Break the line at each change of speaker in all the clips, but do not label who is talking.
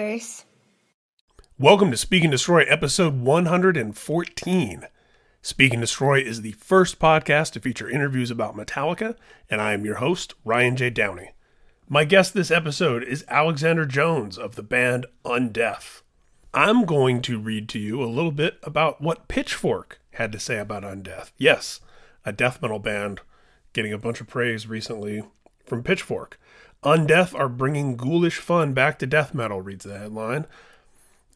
Curse.
Welcome to Speak and Destroy, episode 114. Speak and Destroy is the first podcast to feature interviews about Metallica, and I am your host, Ryan J. Downey. My guest this episode is Alexander Jones of the band Undeath. I'm going to read to you a little bit about what Pitchfork had to say about Undeath. Yes, a death metal band getting a bunch of praise recently from Pitchfork. Undeath are bringing ghoulish fun back to death metal, reads the headline.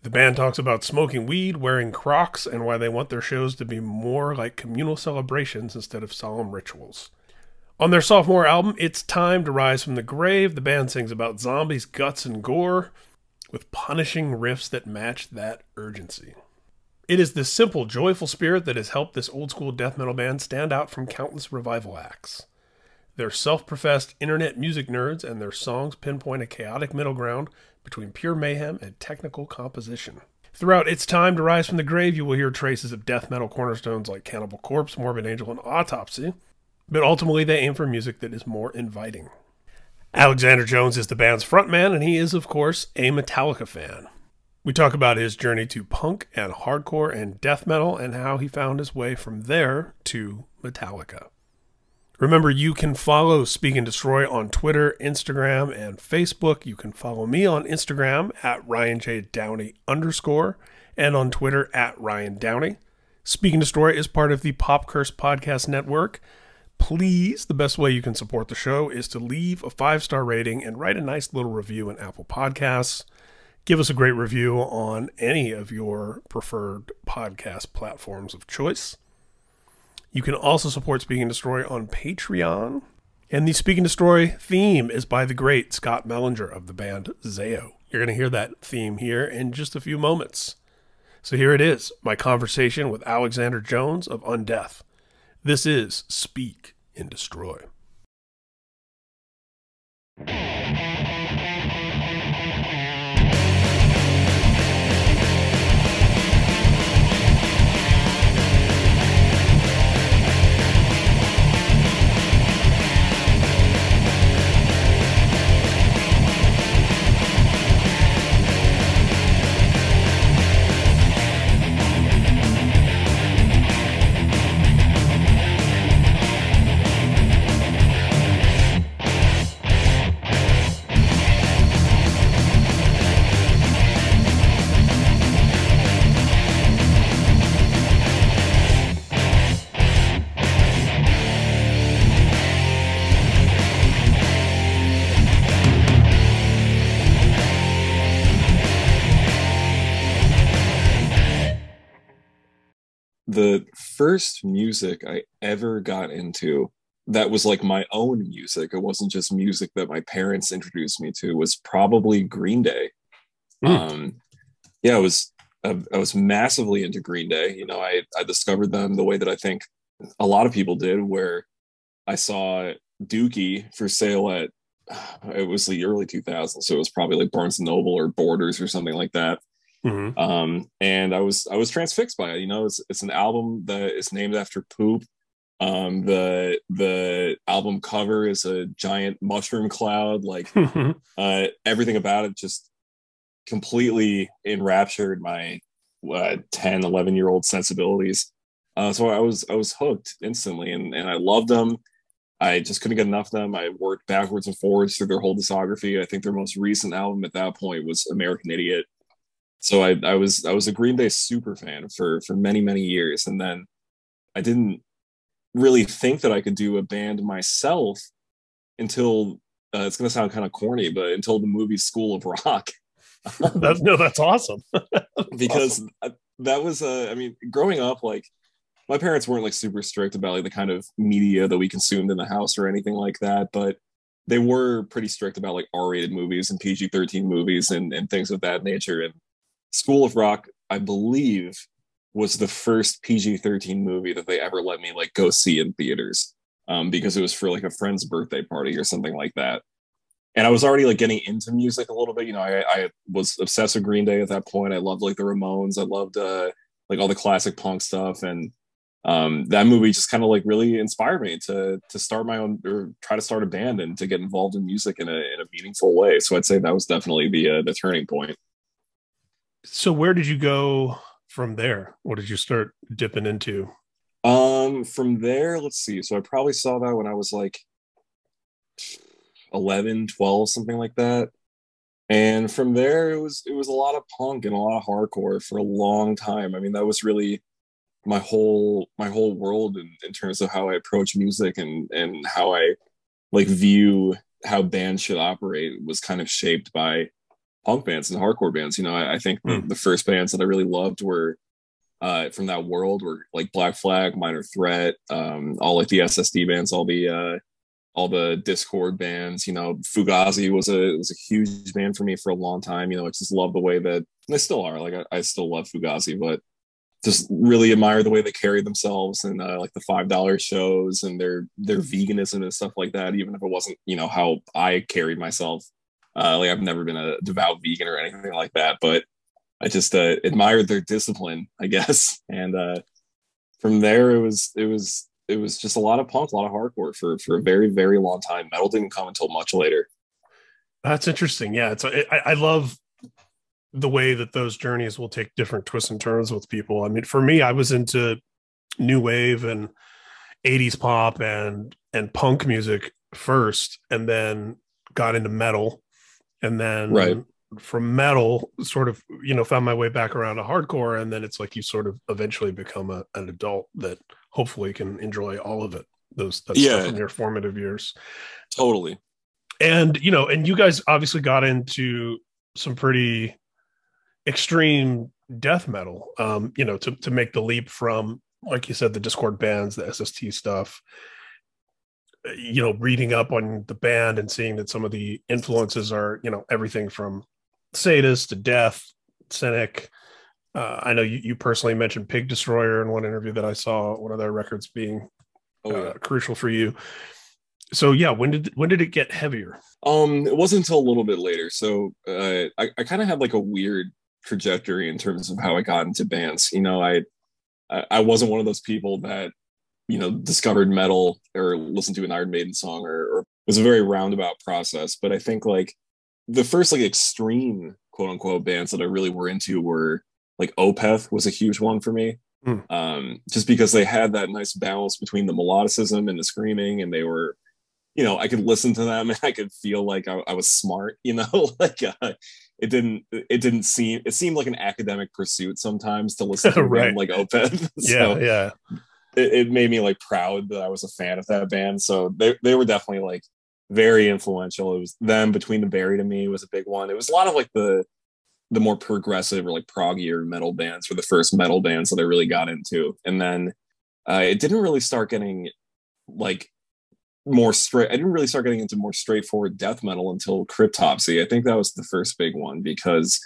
The band talks about smoking weed, wearing crocs, and why they want their shows to be more like communal celebrations instead of solemn rituals. On their sophomore album, It's Time to Rise from the Grave, the band sings about zombies, guts, and gore with punishing riffs that match that urgency. It is this simple, joyful spirit that has helped this old school death metal band stand out from countless revival acts. They're self professed internet music nerds, and their songs pinpoint a chaotic middle ground between pure mayhem and technical composition. Throughout It's Time to Rise from the Grave, you will hear traces of death metal cornerstones like Cannibal Corpse, Morbid Angel, and Autopsy, but ultimately they aim for music that is more inviting. Alexander Jones is the band's frontman, and he is, of course, a Metallica fan. We talk about his journey to punk and hardcore and death metal and how he found his way from there to Metallica. Remember, you can follow Speak and Destroy on Twitter, Instagram, and Facebook. You can follow me on Instagram at Ryan J. Downey underscore and on Twitter at Ryan Downey. Speak and Destroy is part of the Pop Curse Podcast Network. Please, the best way you can support the show is to leave a five star rating and write a nice little review in Apple Podcasts. Give us a great review on any of your preferred podcast platforms of choice. You can also support Speak and Destroy on Patreon. And the Speak and Destroy theme is by the great Scott Mellinger of the band Zao. You're going to hear that theme here in just a few moments. So here it is my conversation with Alexander Jones of Undeath. This is Speak and Destroy.
The first music I ever got into that was like my own music, it wasn't just music that my parents introduced me to, was probably Green Day. Mm. Um, yeah, I was I, I was massively into Green Day. You know, I I discovered them the way that I think a lot of people did, where I saw Dookie for sale at it was the early 2000s, so it was probably like Barnes and Noble or Borders or something like that. Mm-hmm. Um, and I was I was transfixed by it. You know, it's it's an album that is named after poop. Um, the the album cover is a giant mushroom cloud. Like mm-hmm. uh, everything about it just completely enraptured my uh, 10, 11 year old sensibilities. Uh, so I was I was hooked instantly, and and I loved them. I just couldn't get enough of them. I worked backwards and forwards through their whole discography. I think their most recent album at that point was American Idiot, so I, I was I was a Green Day super fan for for many many years, and then I didn't really think that I could do a band myself until uh, it's going to sound kind of corny, but until the movie School of Rock.
that's no, that's awesome.
because awesome. that was uh, I mean, growing up, like my parents weren't like super strict about like the kind of media that we consumed in the house or anything like that, but they were pretty strict about like R-rated movies and PG-13 movies and, and things of that nature. And School of Rock, I believe, was the first PG 13 movie that they ever let me like go see in theaters um, because it was for like a friend's birthday party or something like that. And I was already like getting into music a little bit. You know, I, I was obsessed with Green Day at that point. I loved like the Ramones. I loved uh, like all the classic punk stuff. And um, that movie just kind of like really inspired me to to start my own or try to start a band and to get involved in music in a in a meaningful way. So I'd say that was definitely the uh, the turning point.
So where did you go from there? What did you start dipping into?
Um, from there, let's see. So I probably saw that when I was like 11, 12, something like that. And from there it was it was a lot of punk and a lot of hardcore for a long time. I mean, that was really my whole my whole world in, in terms of how I approach music and and how I like view how bands should operate was kind of shaped by punk bands and hardcore bands. You know, I, I think mm. the, hmm. the, first bands that I really loved were uh, from that world were like Black Flag, Minor Threat, um, all like the SST bands, all the uh, all the Dischord bands. You know, Fugazi was a was a huge band for me for a long time. You know, I just love the way that they still are. Like I, I still love Fugazi, but just really admire the way they carry themselves and uh, like the five dollar shows and their their veganism and stuff like that. Even if it wasn't you know how I carried myself, uh, like I've never been a devout vegan or anything like that, but I just uh, admired their discipline, I guess. And uh, from there, it was it was it was just a lot of punk, a lot of hardcore for for a very very long time. Metal didn't come until much later.
That's interesting. Yeah, it's I, I love the way that those journeys will take different twists and turns with people. I mean, for me, I was into new wave and 80s pop and and punk music first and then got into metal and then
right.
from metal sort of you know found my way back around to hardcore and then it's like you sort of eventually become a, an adult that hopefully can enjoy all of it those that yeah. stuff in your formative years
totally
and you know and you guys obviously got into some pretty extreme death metal um you know to to make the leap from like you said the dischord bands the sst stuff you know reading up on the band and seeing that some of the influences are you know everything from sadist to death cynic uh, i know you, you personally mentioned pig destroyer in one interview that i saw one of their records being oh, yeah. uh, crucial for you so yeah when did when did it get heavier
um it wasn't until a little bit later so uh, i, I kind of had like a weird trajectory in terms of how I got into bands. You know, I I wasn't one of those people that you know discovered metal or listened to an Iron Maiden song or, or it was a very roundabout process. But I think like the first like extreme quote unquote bands that I really were into were like Opeth was a huge one for me. Mm. Um, just because they had that nice balance between the melodicism and the screaming, and they were you know, I could listen to them and I could feel like I, I was smart, you know, like uh, it didn't, it didn't seem, it seemed like an academic pursuit sometimes to listen to right. like Opeth.
so yeah. Yeah.
It, it, made me like proud that I was a fan of that band. So they, they were definitely like very influential. It was them between the Buried and Me was a big one. It was a lot of like the, the more progressive or like proggier metal bands were the first metal bands that I really got into. And then uh, it didn't really start getting like more straight. I didn't really start getting into more straightforward death metal until Cryptopsy. I think that was the first big one because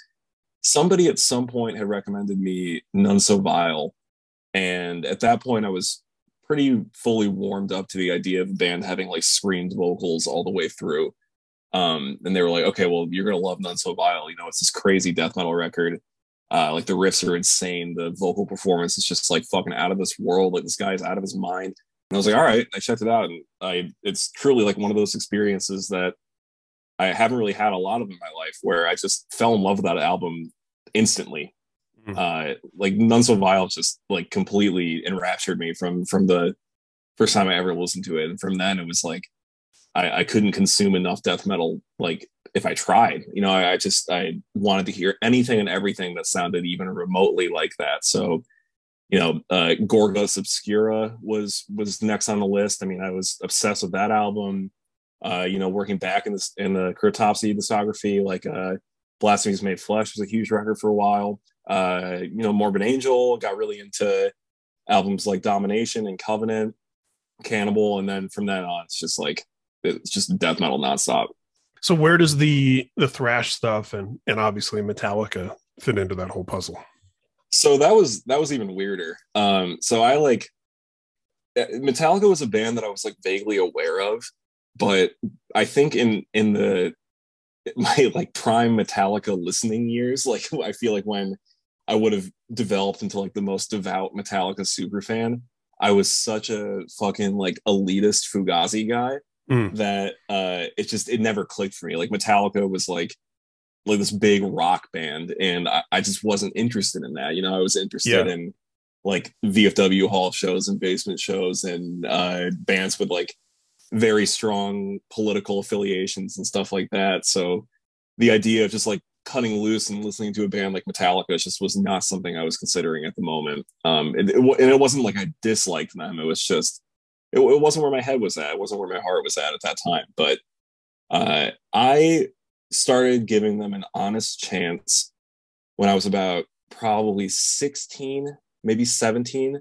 somebody at some point had recommended me None So Vile, and at that point I was pretty fully warmed up to the idea of the band having like screamed vocals all the way through. Um, and they were like, okay, well, you're gonna love None So Vile. You know, it's this crazy death metal record. Uh, like the riffs are insane. The vocal performance is just like fucking out of this world. Like this guy's out of his mind. And I was like, all right, I checked it out, and I it's truly like one of those experiences that I haven't really had a lot of in my life, where I just fell in love with that album instantly. Mm-hmm. Uh, like None So Vile just like completely enraptured me from from the first time I ever listened to it, and from then it was like I, I couldn't consume enough death metal like if I tried. You know, I, I just I wanted to hear anything and everything that sounded even remotely like that. So you know, uh, Gorguts Obscura was was next on the list. I mean, I was obsessed with that album. Uh, you know, working back in the in the Cryptopsy discography, like uh, Blasphemies Made Flesh was a huge record for a while. Uh, you know, Morbid Angel got really into albums like Domination and Covenant, Cannibal, and then from then on, it's just like it's just death metal nonstop.
So where does the the thrash stuff and and obviously Metallica fit into that whole puzzle?
so that was that was even weirder um so i like eh, metallica was a band that i was like vaguely aware of but i think in in the my like prime metallica listening years like i feel like when i would have developed into like the most devout metallica super fan i was such a fucking like elitist fugazi guy mm. that uh it just it never clicked for me like metallica was like like this big rock band, and I, I just wasn't interested in that. You know, I was interested
Yeah.
in like VFW hall shows and basement shows and uh, bands with like very strong political affiliations and stuff like that. So the idea of just like cutting loose and listening to a band like Metallica just was not something I was considering at the moment. Um, and, it, and it wasn't like I disliked them. It was just it, it wasn't where my head was at. It wasn't where my heart was at at that time. But uh, I started giving them an honest chance when I was about probably 16, maybe 17,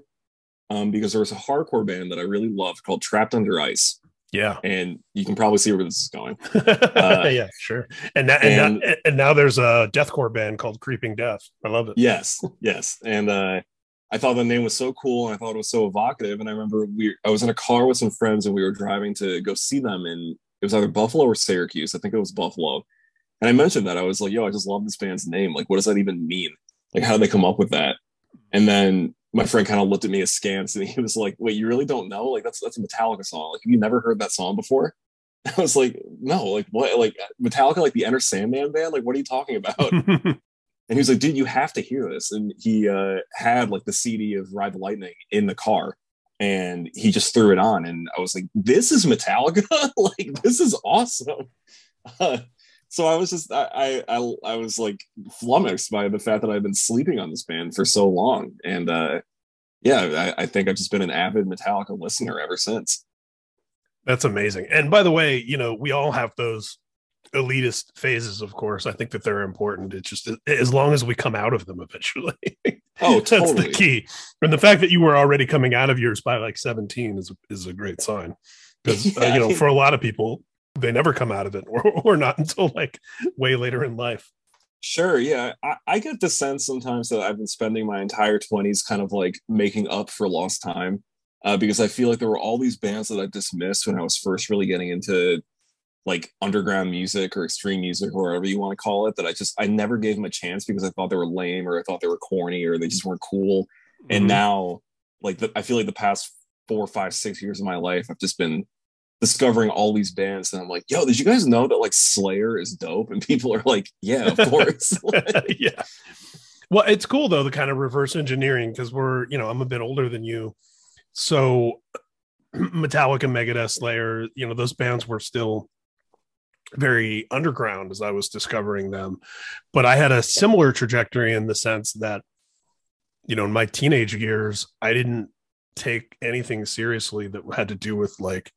um, because there was a hardcore band that I really loved called Trapped Under Ice.
Yeah.
And you can probably see where this is going.
yeah, sure. And now, and,
and-
now, and now there's a deathcore band called Creeping Death. I love it.
Yes, yes. And uh, I thought the name was so cool and I thought it was so evocative. And I remember we I was in a car with some friends and we were driving to go see them and it was either Buffalo or Syracuse. I think it was Buffalo. And I mentioned that I was like, yo, I just love this band's name. Like, what does that even mean? Like, how did they come up with that? And then my friend kind of looked at me askance and he was like, wait, you really don't know? Like, that's that's a Metallica song. Like, have you never heard that song before? I was like, no, like what? Like Metallica, like the Enter Sandman band? Like, what are you talking about? And he was like, dude, you have to hear this. And he uh, had like the CD of Ride the Lightning in the car and he just threw it on. And I was like, this is Metallica? like, this is awesome. Uh, so I was just, I, I, I, was like flummoxed by the fact that I've been sleeping on this band for so long. And uh, yeah, I, I think I've just been an avid Metallica listener ever since.
That's amazing. And by the way, you know, we all have those elitist phases, of course. I think that they're important. It's just as long as we come out of them eventually.
Oh,
That's the key. And the fact that you were already coming out of yours by like 17 is is a great sign. Because
Yeah,
you know, for a lot of people, they never come out of it or, or not until like way later in life.
Sure, yeah. I, I get the sense sometimes that I've been spending my entire 20s kind of like making up for lost time uh, because I feel like there were all these bands that I dismissed when I was first really getting into like underground music or extreme music or whatever you want to call it that I just I never gave them a chance because I thought they were lame or I thought they were corny or they just weren't cool. And
Mhm.
now, like the, I feel like the past four, five, six years of my life, I've just been discovering all these bands, and I'm like, yo, did you guys know that like Slayer is dope? And people are like, yeah, of course.
yeah. Well, it's cool though, the kind of reverse engineering because we're, you know, I'm a bit older than you. So Metallica, Megadeth, Slayer, you know, those bands were still very underground as I was discovering them. But I had a similar trajectory in the sense that, you know, in my teenage years, I didn't take anything seriously that had to do with like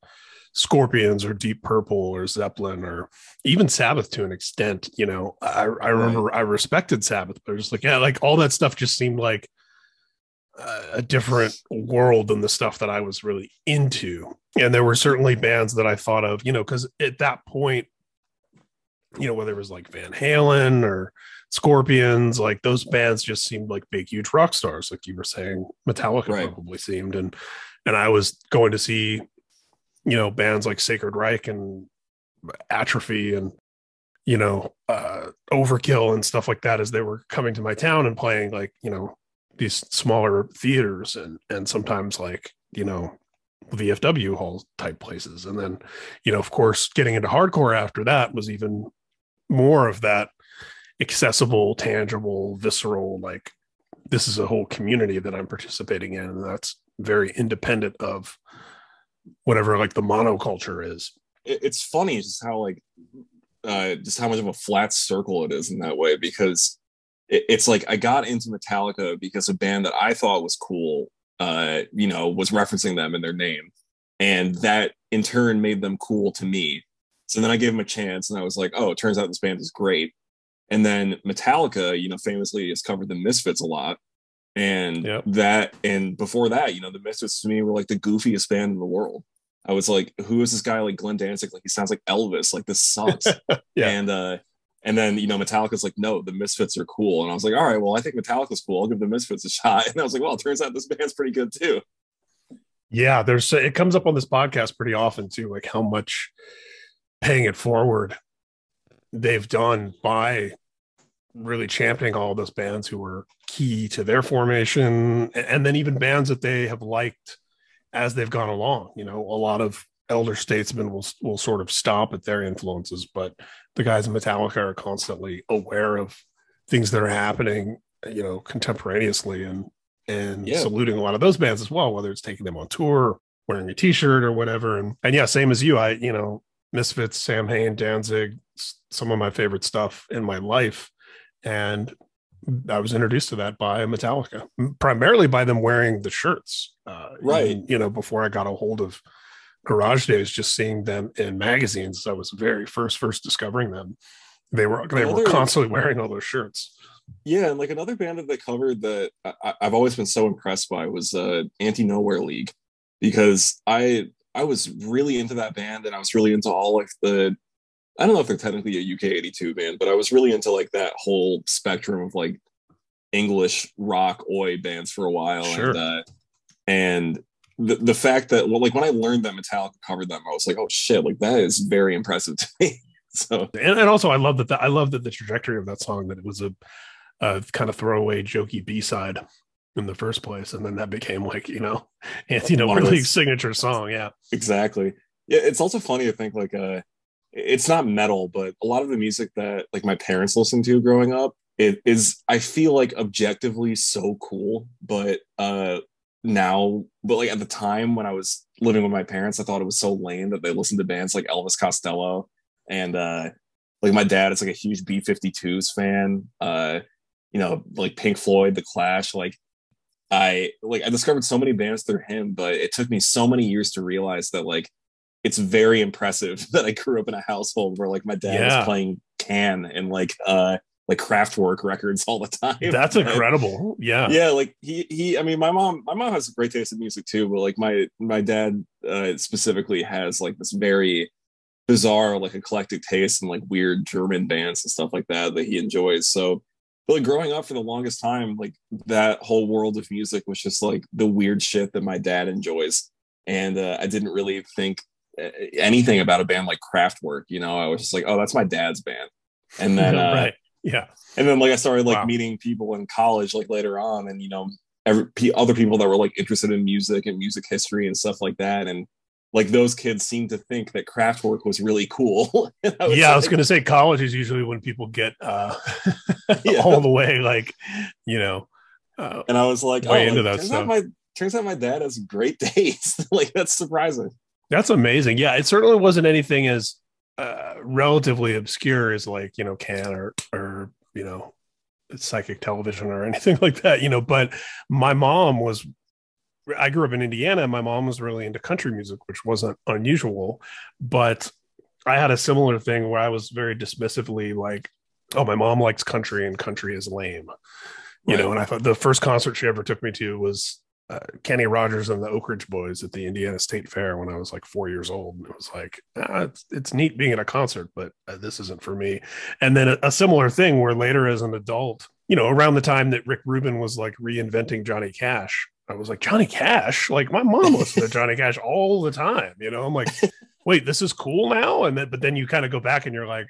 Scorpions or Deep Purple or Zeppelin or even Sabbath to an extent. You know, I, I remember I respected Sabbath, but just like, yeah, like all that stuff just seemed like a different world than the stuff that I was really into. And there were certainly bands that I thought of, you know, because at that point, you know, whether it was like Van Halen or Scorpions, like those bands just seemed like big, huge rock stars, like you were saying. Metallica
Right.
probably seemed, and and I was going to see, you know, bands like Sacred Reich and Atrophy and you know uh, Overkill and stuff like that as they were coming to my town and playing like you know these smaller theaters and and sometimes like you know VFW hall type places, and then you know of course getting into hardcore after that was even more of that accessible, tangible, visceral, like this is a whole community that I'm participating in, and that's very independent of whatever like the monoculture is.
it's funny just how like uh just how much of a flat circle it is in that way because it, it's like I got into Metallica because a band that I thought was cool uh you know was referencing them in their name. And that in turn made them cool to me. So then I gave them a chance and I was like oh it turns out this band is great. And then Metallica you know famously has covered the Misfits a lot and
Yep.
that and before that you know the Misfits to me were like the goofiest band in the world I was like, who is this guy like Glenn Danzig? Like he sounds like Elvis. Like this sucks.
Yeah.
And uh and then you know Metallica's like, no, the Misfits are cool. And I was like, all right, well, I think Metallica's cool. I'll give the Misfits a shot. And I was like, well, it turns out this band's pretty good too.
Yeah, there's it comes up on this podcast pretty often too, like how much paying it forward they've done by really championing all those bands who were key to their formation, and then even bands that they have liked as they've gone along. You know, a lot of elder statesmen will will sort of stop at their influences, but the guys in Metallica are constantly aware of things that are happening, you know, contemporaneously and and
Yeah.
saluting a lot of those bands as well, whether it's taking them on tour, wearing a T-shirt or whatever. And and yeah, same as you. I you know, Misfits, Samhain, Danzig, some of my favorite stuff in my life, and I was introduced to that by Metallica, primarily by them wearing the shirts. Uh,
Right.
even, you know, before I got a hold of Garage Days, just seeing them in magazines. I was very first first discovering them. They were they were constantly wearing all those shirts.
Yeah, and like another band that they covered that I, I've always been so impressed by was uh, Anti Nowhere League, because I I was really into that band and I was really into all like the I don't know if they're technically a UK eighty two band, but I was really into like that whole spectrum of like English rock oi bands for a while,
Sure.
and uh, and the the fact that well, like when I learned that Metallica covered them, I was like, oh shit, like that is very impressive to me. so
and, and also I love that the, I love that the trajectory of that song that it was a, a kind of throwaway jokey B side in the first place, and then that became like you know,
One of
League's
its-
signature song. Yeah,
exactly yeah it's also funny to think like uh it's not metal but a lot of the music that like my parents listened to growing up it is i feel like objectively so cool but uh now but like at the time when i was living with my parents i thought it was so lame that they listened to bands like elvis costello and uh like my dad is like a huge b-52s fan uh you know like pink floyd the clash like I like I discovered so many bands through him, but it took me so many years to realize that like it's very impressive that I grew up in a household where like my dad
Yeah.
was playing can and like uh like Kraftwerk records all the time.
that's
But-
incredible. Yeah,
yeah like he he i mean my mom my mom has a great taste in music too but like my my dad uh specifically has like this very bizarre like eclectic taste and like weird german bands and stuff like that that he enjoys so but like growing up for the longest time like that whole world of music was just like the weird shit that my dad enjoys and uh, i didn't really think anything about a band like Kraftwerk. you know i was just like oh that's my dad's band and then uh,
right. Yeah,
and then like I started like
Wow.
meeting people in college like later on, and you know, every other people that were like interested in music and music history and stuff like that, and like those kids seemed to think that Kraftwerk was really cool. I was
yeah. I was gonna say college is usually when people get uh,
Yeah.
all the way like you know. Uh,
and I was like, oh,
into
like,
that
turns
stuff.
out my turns out my dad has great taste. like that's surprising.
That's amazing. Yeah, it certainly wasn't anything as uh, relatively obscure as like you know can or or you know psychic television or anything like that. You know, but my mom was. I grew up in Indiana. and My mom was really into country music, which wasn't unusual, but I had a similar thing where I was very dismissively like, "Oh, my mom likes country, and country is lame." You know, and I thought the first concert she ever took me to was uh, Kenny Rogers and the Oak Ridge Boys at the Indiana State Fair when I was like four years old. And it was like, ah, it's, it's neat being at a concert, but uh, this isn't for me. And then a, a similar thing where later as an adult, you know, around the time that Rick Rubin was like reinventing Johnny Cash, I was like, Johnny Cash? Like my mom listened to Johnny Cash all the time. You know, I'm like, wait, this is cool now. And then, but then you kind of go back and you're like,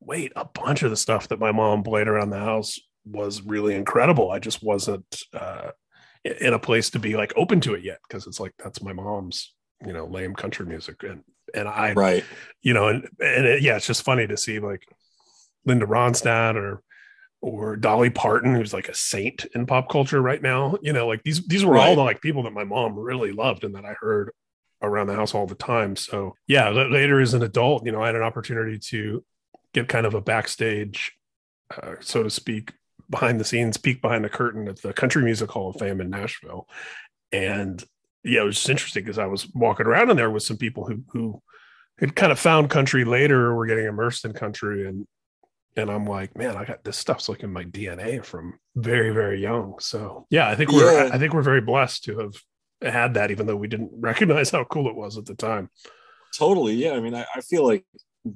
wait, a bunch of the stuff that my mom played around the house was really incredible. I just wasn't, uh, in a place to be like open to it yet because it's like that's my mom's you know lame country music. And and I
Right.
you know and and it, yeah it's just funny to see like Linda Ronstadt or or Dolly Parton who's like a saint in pop culture right now. You know like these these were all the like people that my mom really loved and that I heard around the house all the time. So yeah later as an adult you know I had an opportunity to get kind of a backstage uh, so to speak behind the scenes peek behind the curtain at the country music hall of fame in nashville and yeah it was just interesting because i was walking around in there with some people who who had kind of found country later or were getting immersed in country and and i'm like man i got this stuff's like in my dna from very very young so yeah i think we're
Yeah.
i think we're very blessed to have had that even though we didn't recognize how cool it was at the time
Totally. Yeah. I mean, I, I feel like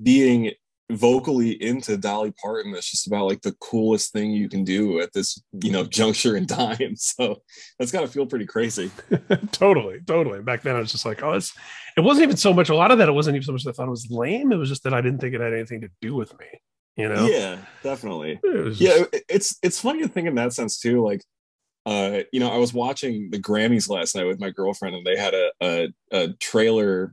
being vocally into Dolly Parton that's just about like the coolest thing you can do at this, you know, juncture in time. So that's got to feel pretty crazy.
totally, totally. Back then, I was just like, oh, it's. It wasn't even so much. A lot of that, it wasn't even so much that I thought it was lame. It was just that I didn't think it had anything to do with me. You know?
Yeah, definitely.
It
yeah
just-
it- it's it's funny to think in that sense too like uh you know i was watching the grammys last night with my girlfriend and they had a a, a trailer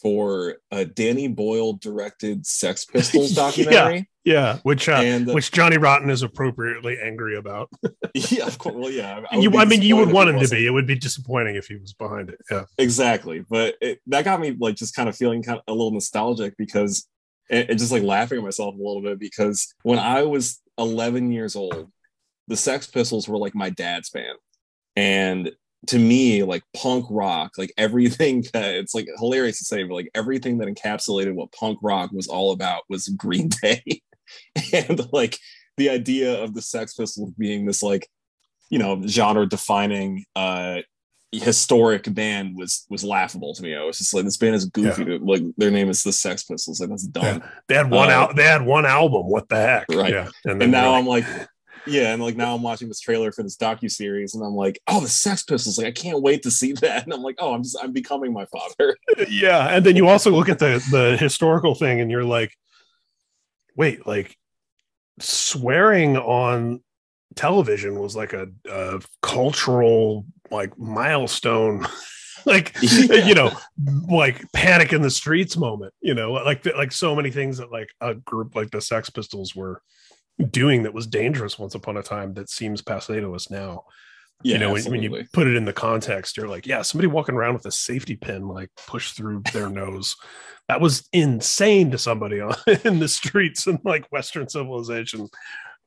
for a Danny Boyle directed Sex Pistols documentary.
Yeah, yeah, which uh,
And, uh,
which Johnny Rotten is appropriately angry about.
yeah, of course. Well, yeah. I,
you, I mean, you would want him to be. It would be disappointing if he was behind it. Yeah,
exactly but it, that got me like just kind of feeling kind of a little nostalgic because and, and just like laughing at myself a little bit because when i was 11 years old the sex pistols were like my dad's band and to me like punk rock like everything that it's like hilarious to say but like everything that encapsulated what punk rock was all about was green day and like the idea of the sex pistols being this like you know genre defining uh historic band was was laughable to me. I was just like, this band is goofy. Like their name is the Sex Pistols. Like that's dumb.
they had one
Uh,
out. They had one album. What the heck?
Right.
Yeah, then
And now I'm like, yeah, and like now I'm watching this trailer for this docu series, and I'm like, oh, the Sex Pistols. Like I can't wait to see that. And I'm like, oh, I'm just I'm becoming my father.
yeah and then you also look at the the historical thing and you're like wait like swearing on television was like a, a cultural like milestone like
Yeah.
you know like panic in the streets moment you know like like so many things that like a group like the sex pistols were doing that was dangerous once upon a time that seems passe to us now
Yeah,
you know when, when you put it in the context you're like yeah somebody walking around with a safety pin like pushed through their nose that was insane to somebody on, in the streets in like western civilization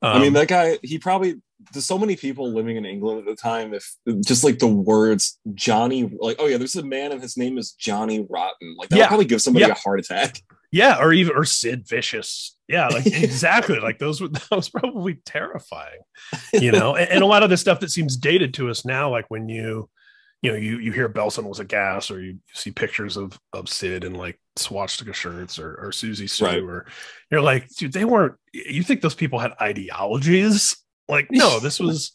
I mean,
Um,
that guy, he probably, there's so many people living in England at the time. If just like the words Johnny, like, oh yeah, there's a man and his name is Johnny Rotten. Like, that
Yeah.
would probably give somebody
Yeah.
a heart attack.
Yeah or even or sid vicious. Yeah like exactly. Like those were that was probably terrifying you know? And, and a lot of the stuff that seems dated to us now like when you you know you you hear belsen was a gas or you see pictures of of sid in like swastika shirts or, or Siouxsie Sioux
Right.
or you're like dude they weren't you think those people had ideologies? Like no this was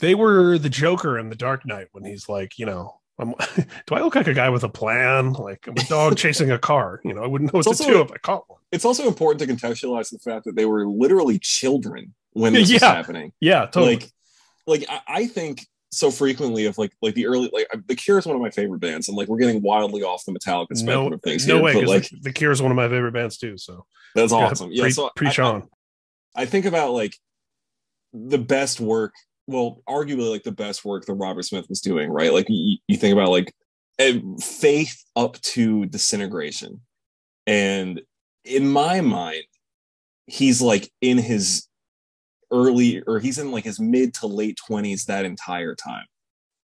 they were the joker in the dark knight when he's like you know I'm, do I look like a guy with a plan? Like I'm a dog chasing a car. You know, I wouldn't know what
It's
to
also-
do if I caught one.
It's also important to contextualize the fact that they were literally children when this was happening.
Yeah, totally.
Like, like I, I think so frequently of like like the early like uh, The Cure is one of my favorite bands, and like we're getting wildly off the Metallica spectrum
no,
of things
no
here,
way.
but like
the, the Cure is one of my favorite bands too. So
that's
yeah,
awesome. Yeah,
pre-
so
preach
I,
on.
I think about like the best work, well, arguably like the best work that Robert Smith was doing, right? Like you, you think about like eh, faith up to disintegration. And in my mind, he's like in his early or he's in like his mid to late 20s that entire time.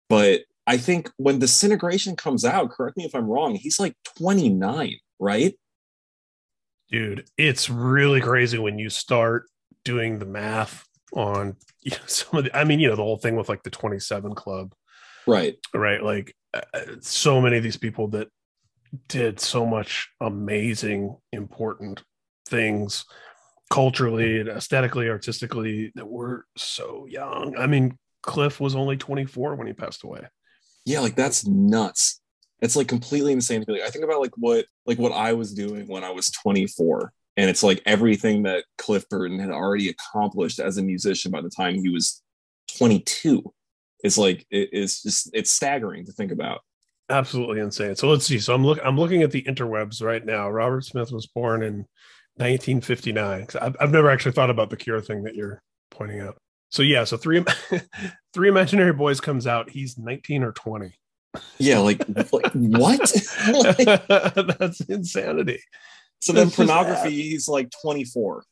But I think when disintegration comes out, correct me if I'm wrong, he's like 29, right?
dude it's really crazy when you start doing the math on you know, some of the i mean you know the whole thing with like the 27 club.
Right.
right? Like uh, so many of these people that did so much amazing important things culturally and aesthetically artistically that were so young. I mean cliff was only 24 when he passed away.
Yeah like that's nuts. It's like completely insane to me. Like, i think about like what like what i was doing when i was 24 and it's like everything that cliff burton had already accomplished as a musician by the time he was 22 it's like it, it's just it's staggering to think about
absolutely insane. So let's see. So I'm look I'm looking at the interwebs right now. Robert Smith was born in 1959 I've, I've never actually thought about the Cure thing that you're pointing out. So yeah, so three three imaginary boys comes out. He's 19 or 20.
yeah like, like what Like,
That's insanity.
So then pornography he's like 24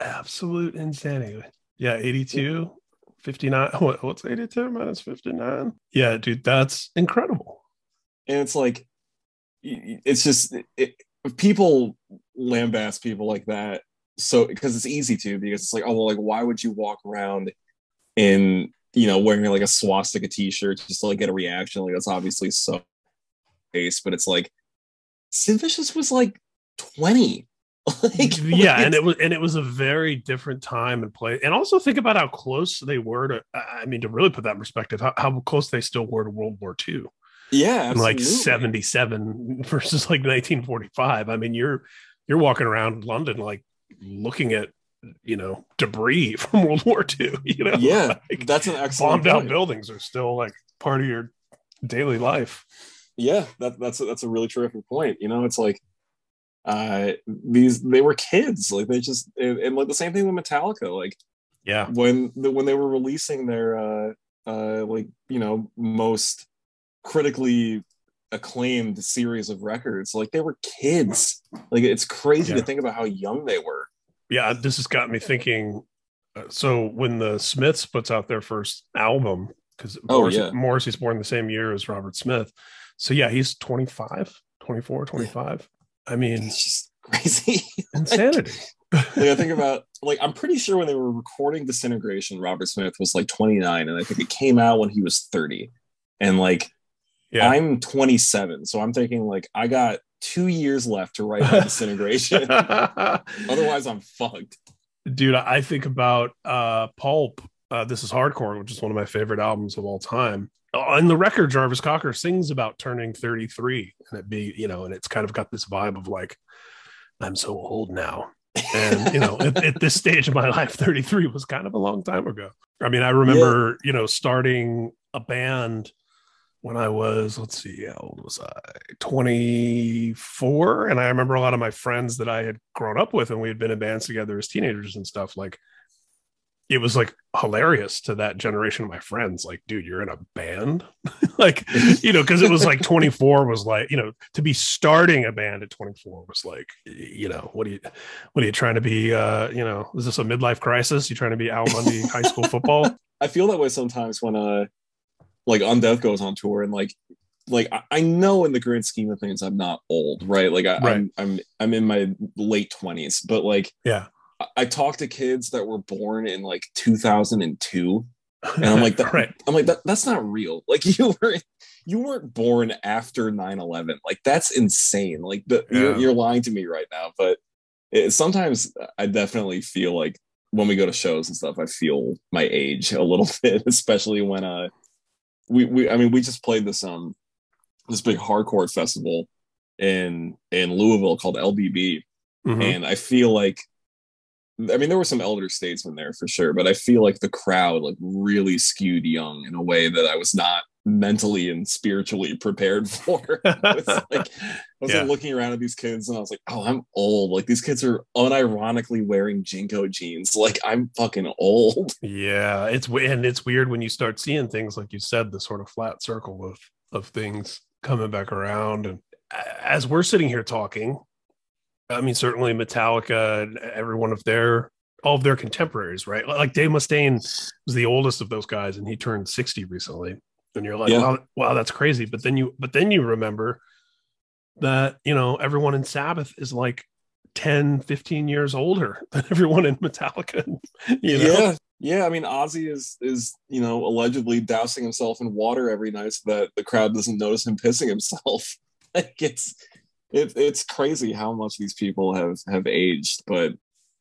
Absolute insanity. Yeah, 82, 59. What, what's 82 minus 59? Yeah, dude, that's incredible.
and it's like it's just it, people lambast people like that so because it's easy to because it's like oh well like why would you walk around in you know wearing like a swastika t-shirt just to like get a reaction like that's obviously so base but it's like Sid Vicious was like 20 like
yeah
like,
and it was and it was a very different time and place. And also think about how close they were to i mean to really put that in perspective how, how close they still were to world war ii
yeah
like
absolutely.
77 versus like 1945 i mean you're you're walking around london like looking at you know debris from world war ii you know?
Yeah
Like,
that's an excellent
bombed out buildings are still like part of your daily life.
Yeah, that, that's a, that's a really terrific point. You know, it's like uh these they were kids. Like they just and, and, like the same thing with metallica. Like
yeah.
when the, when they were releasing their uh uh like you know most critically acclaimed series of records like they were kids. Like it's crazy yeah. to think about how young they were.
Yeah this has got me thinking uh, so when the smiths puts out their first album because oh, Morrissey, yeah. morrissey's born the same year as robert smith. So yeah he's 25 24 25 I mean,
it's just crazy
insanity.
like, I think about like I'm pretty sure when they were recording Disintegration, Robert Smith was like 29, and I think it came out when he was 30. And like yeah. I'm 27, so I'm thinking like I got two years left to write Disintegration. Otherwise, I'm fucked.
Dude, I think about uh Pulp. Uh, this is Hardcore, which is one of my favorite albums of all time Uh, on the record, Jarvis Cocker sings about turning 33 and it be, you know, and it's kind of got this vibe of like, I'm so old now. And, you know, at, at, this stage of my life, 33 was kind of a long time ago. I mean, I remember, yeah. you know, starting a band when I was, let's see, how old was I? 24. And I remember a lot of my friends that I had grown up with and we had been in bands together as teenagers and stuff like it was like hilarious to that generation of my friends like dude you're in a band like you know because it was like 24 was like you know to be starting a band at 24 was like you know what are you what are you trying to be uh you know is this a midlife crisis you trying to be al bundy high school football
i feel that way sometimes when uh like undeath goes on tour and like like I know in the grand scheme of things I'm not old, right? Like I, right. I'm I'm I'm in my late twenties, but like
yeah,
I talked to kids that were born in like 2002 and I'm like that, right. I'm like that, that's not real. Like you were you weren't born after 9/11. Like that's insane. Like the, yeah. you're, you're lying to me right now, but it, sometimes I definitely feel like when we go to shows and stuff I feel my age a little bit, especially when uh we we I mean we just played this um this big hardcore festival in in Louisville called LBB mm-hmm. and I feel like I mean, there were some elder statesmen there for sure, but I feel like the crowd like really skewed young in a way that I was not mentally and spiritually prepared for. I was like, I was yeah. like looking around at these kids and I was like, oh, I'm old. Like these kids are unironically wearing JNCO jeans. Like I'm fucking old.
Yeah, it's and it's weird when you start seeing things like you said, the sort of flat circle of of things coming back around. And as we're sitting here talking, I mean, certainly Metallica and every one of their all of their contemporaries, right? Like Dave Mustaine was the oldest of those guys, and he turned sixty recently. And you're like, yeah. wow, wow, that's crazy. But then you, but then you remember that you know everyone in Sabbath is like 10, 15 years older than everyone in Metallica. You know?
Yeah, yeah. I mean, Ozzy is is you know allegedly dousing himself in water every night so that the crowd doesn't notice him pissing himself. like it's it, it's crazy how much these people have have aged but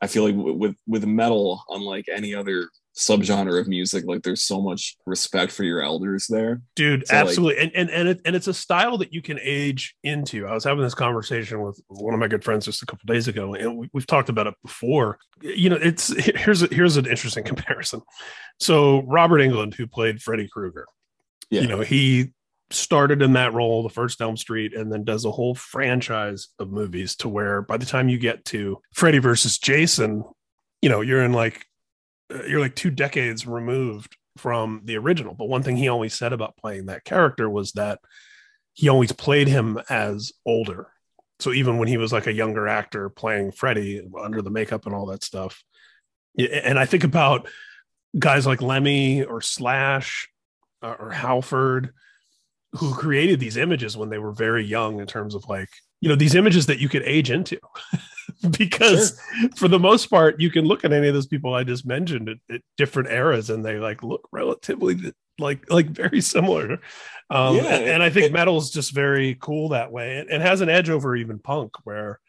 i feel like with with metal unlike any other subgenre of music like there's so much respect for your elders there.
Dude so absolutely. Like, and and and, it, and it's a style that you can age into. I was having this conversation with one of my good friends just a couple days ago and we, have talked about it before. You know it's here's a, here's an interesting comparison. So robert englund who played freddy krueger yeah. you know he started in that role, the first Elm Street, and then does a whole franchise of movies to where by the time you get to Freddy versus Jason, you know, you're in like uh, you're like two decades removed from the original. But one thing he always said about playing that character was that he always played him as older. So even when he was like a younger actor playing Freddy under the makeup and all that stuff. And I think about guys like Lemmy or Slash uh, or Halford who created these images when they were very young in terms of like you know these images that you could age into. Because sure. for the most part you can look at any of those people i just mentioned at, at different eras and they like look relatively like like very similar. Um yeah, and, and, i think metal is just very cool that way. It, it has an edge over even punk where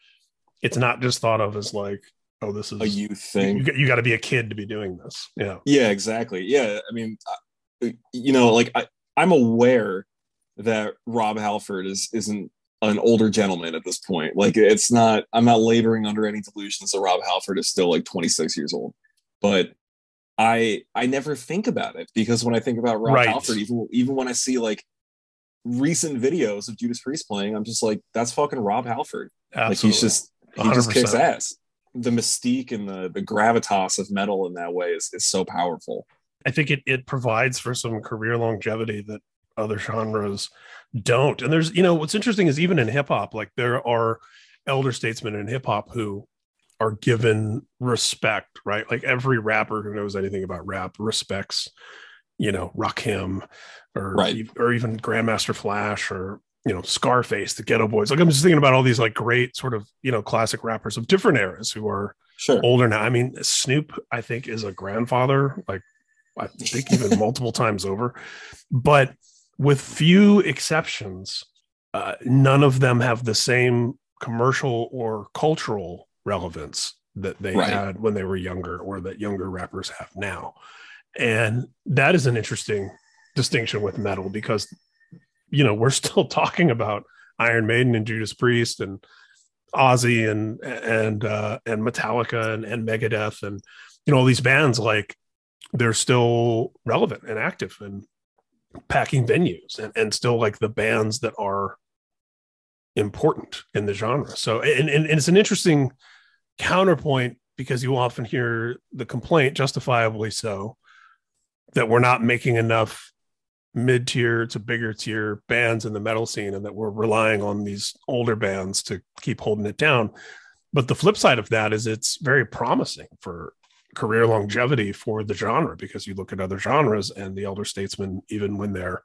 it's not just thought of as like oh this is
a youth thing.
you, you got to be a kid to be doing this. Yeah.
Yeah exactly. Yeah i mean you know like I, i'm aware that Rob Halford is isn't an older gentleman at this point. Like it's not I'm not laboring under any delusions that Rob Halford is still like 26 years old. But I I never think about it because when I think about Rob right. Halford, even even when I see like recent videos of Judas Priest playing, I'm just like, that's fucking Rob Halford.
Absolutely.
Like he's just he just
100%.
kicks ass. The mystique and the the gravitas of metal in that way is is so powerful.
I think it it provides for some career longevity that other genres don't. And there's, you know, what's interesting is even in hip hop, like there are elder statesmen in hip hop who are given respect, right? Like every rapper who knows anything about rap respects, you know, Rakim or
Right.
or even Grandmaster Flash or you know Scarface, the Geto Boys. Like I'm just thinking about all these like great sort of you know classic rappers of different eras who are
Sure.
older now. I mean, Snoop, I think, is a grandfather, like I think even multiple times over. But with few exceptions, uh, none of them have the same commercial or cultural relevance that they
Right.
had when they were younger or that younger rappers have now. And that is an interesting distinction with metal because, you know, we're still talking about Iron Maiden and Judas Priest and Ozzy and and uh, and Metallica and, and Megadeth and you know all these bands like they're still relevant and active and packing venues and, and still like the bands that are important in the genre. So and, and, and it's an interesting counterpoint because you often hear the complaint, justifiably so, that we're not making enough mid-tier to bigger tier bands in the metal scene and that we're relying on these older bands to keep holding it down but the flip side of that is it's very promising for career longevity for the genre because you look at other genres and the elder statesmen even when they're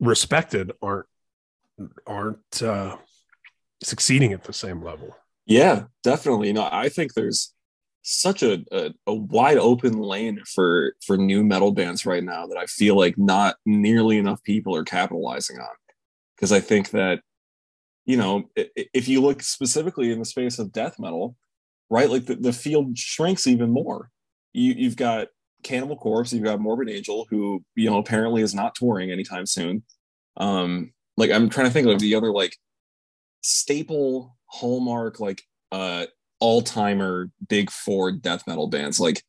respected aren't aren't uh, succeeding at the same level
Yeah, definitely. You know, I think there's such a, a, a wide open lane for for new metal bands right now that I feel like not nearly enough people are capitalizing on. Because I think that, you know, if you look specifically in the space of death metal, right, like the, the field shrinks even more. You you've got Cannibal Corpse, you've got Morbid Angel, who you know apparently is not touring anytime soon. Um, like I'm trying to think of the other like staple hallmark like uh all-timer big four death metal bands like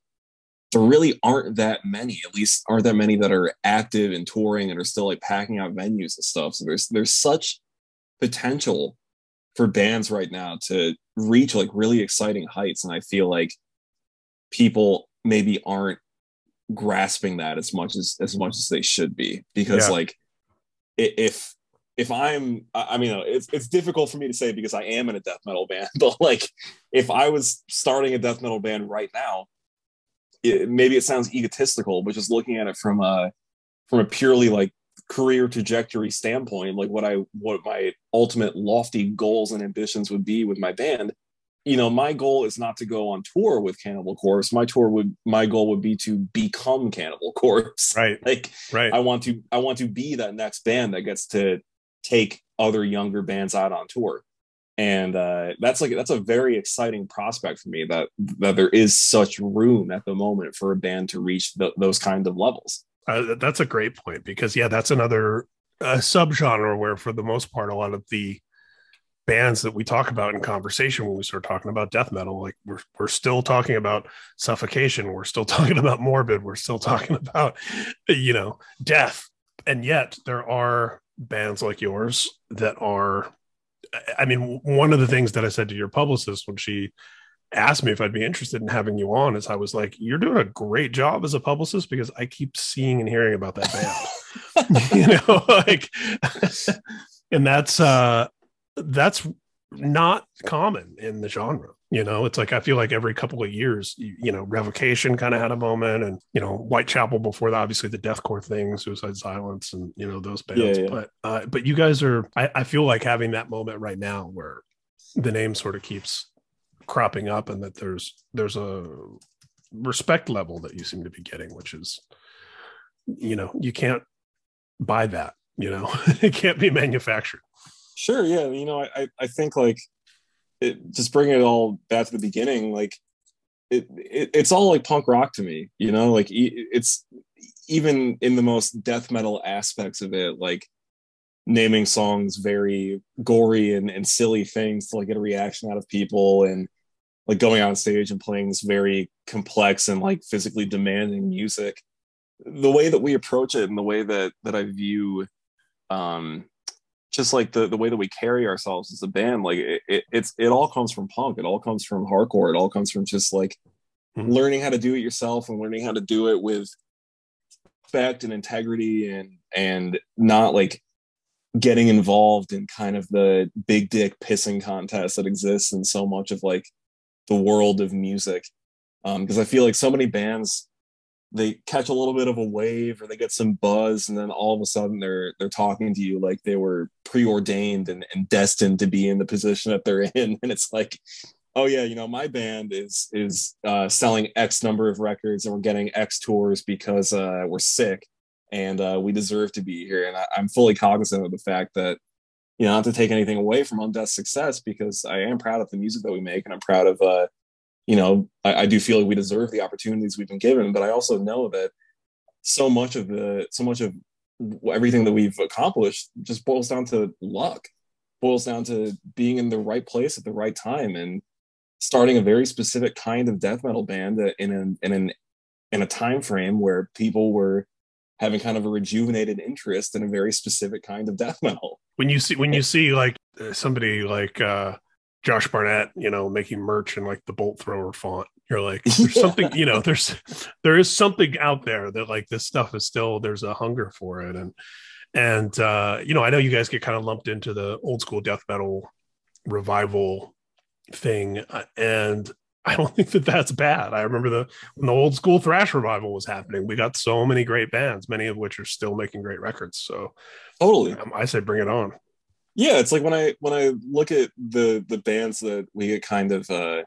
there really aren't that many at least aren't that many that are active and touring and are still like packing out venues and stuff so there's there's such potential for bands right now to reach like really exciting heights and i feel like people maybe aren't grasping that as much as as much as they should be because
Yeah.
like if if I'm, I mean, it's it's difficult for me to say because I am in a death metal band, but like, if I was starting a death metal band right now, it, maybe it sounds egotistical, but just looking at it from a from a purely like career trajectory standpoint, like what I what my ultimate lofty goals and ambitions would be with my band, you know, my goal is not to go on tour with Cannibal Corpse. My tour would my goal would be to become Cannibal Corpse.
right
Like
right
I want to I want to be that next band that gets to take other younger bands out on tour. And uh, that's like that's a very exciting prospect for me that that there is such room at the moment for a band to reach th- those kind of levels.
Uh, that's a great point because yeah, that's another uh, subgenre where, for the most part, a lot of the bands that we talk about in conversation when we start talking about death metal, like we're we're still talking about suffocation, we're still talking about morbid, we're still talking about you know death, and yet there are bands like yours that are. I mean, one of the things that I said to your publicist when she asked me if I'd be interested in having you on is I was like, you're doing a great job as a publicist because I keep seeing and hearing about that band. you know, like and that's uh that's not common in the genre. You know, it's like I feel like every couple of years, you, you know, Revocation kind of had a moment, and you know, Whitechapel before that, obviously the deathcore thing, Suicide Silence, and you know those bands.
Yeah, yeah.
But uh, but you guys are, I, I feel like having that moment right now where the name sort of keeps cropping up, and that there's there's a respect level that you seem to be getting, which is, you know, you can't buy that. You know, it can't be manufactured.
Sure, yeah. You know, I I think like it, just bringing it all back to the beginning, like it, it it's all like punk rock to me. You know, like it's even in the most death metal aspects of it, like naming songs very gory and, and silly things to like get a reaction out of people and like going on stage and playing this very complex and like physically demanding music. The way that we approach it and the way that that i view um just like the the way that we carry ourselves as a band like it, it it's it all comes from punk. It all comes from hardcore. It all comes from just like mm-hmm. learning how to do it yourself and learning how to do it with respect and integrity and and not like getting involved in kind of the big dick pissing contest that exists in so much of like the world of music. Because um, i feel like so many bands they catch a little bit of a wave or they get some buzz and then all of a sudden they're they're talking to you like they were preordained and, and destined to be in the position that they're in. And it's like oh yeah you know my band is is uh, selling x number of records and we're getting x tours because uh, we're sick and uh, we deserve to be here. And I, i'm fully cognizant of the fact that you know not to take anything away from undeath's success because i am proud of the music that we make and i'm proud of uh you know, I, I do feel like we deserve the opportunities we've been given, but I also know that so much of the so much of everything that we've accomplished just boils down to luck boils down to being in the right place at the right time and starting a very specific kind of death metal band in an in an in a time frame where people were having kind of a rejuvenated interest in a very specific kind of death metal.
When you see when you see like somebody like uh Josh Barnett, you know, making merch in like the bolt thrower font. You're like, there's something, you know, there's there is something out there that like this stuff is still there's a hunger for it. And and uh, you know, I know you guys get kind of lumped into the old school death metal revival thing, uh, and I don't think that that's bad. I remember the when the old school thrash revival was happening, we got so many great bands, many of which are still making great records. So
totally,
um, I say bring it on
yeah it's like when i when i look at the the bands that we get kind of uh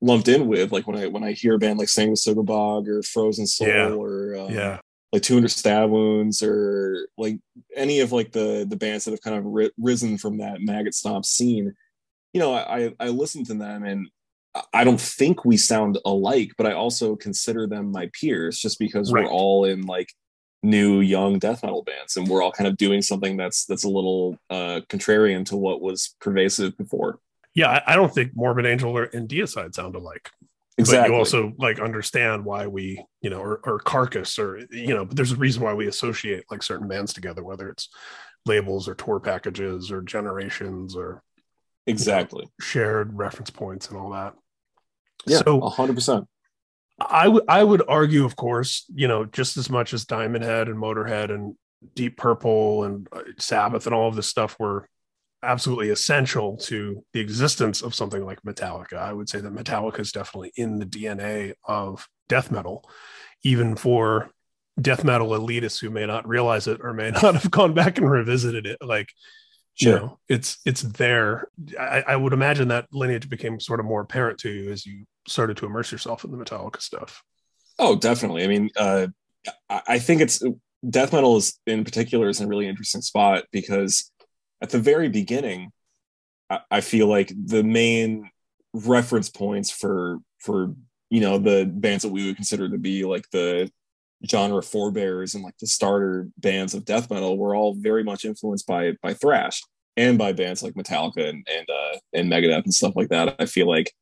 lumped in with like when i when i hear a band like Sang with Sanguisugabogg or frozen soul
yeah.
or
um, yeah
like 200 stab wounds or like any of like the the bands that have kind of ri- risen from that maggot stomp scene you know i i listen to them and i don't think we sound alike but i also consider them my peers just because right. we're all in like new young death metal bands and we're all kind of doing something that's that's a little uh contrarian to what was pervasive before
yeah i, I don't think morbid angel or, and deicide sound alike exactly. but you also like understand why we you know or, or carcass or you know but there's a reason why we associate like certain bands together whether it's labels or tour packages or generations or
exactly
you know, shared reference points and all that
yeah so 100%
I would I would argue, of course, you know, just as much as Diamond Head and Motorhead and Deep Purple and uh, Sabbath and all of this stuff were absolutely essential to the existence of something like Metallica. I would say that Metallica is definitely in the DNA of death metal, even for death metal elitists who may not realize it or may not have gone back and revisited it. Like, sure. you know, it's it's there. I, I would imagine that lineage became sort of more apparent to you as you started to immerse yourself in the Metallica stuff.
Oh, definitely. I mean, uh, I think it's death metal is in particular is in a really interesting spot because at the very beginning, I, feel like the main reference points for for you know the bands that we would consider to be like the genre forebears and like the starter bands of death metal were all very much influenced by by thrash and by bands like Metallica and and uh, and Megadeth and stuff like that. I feel like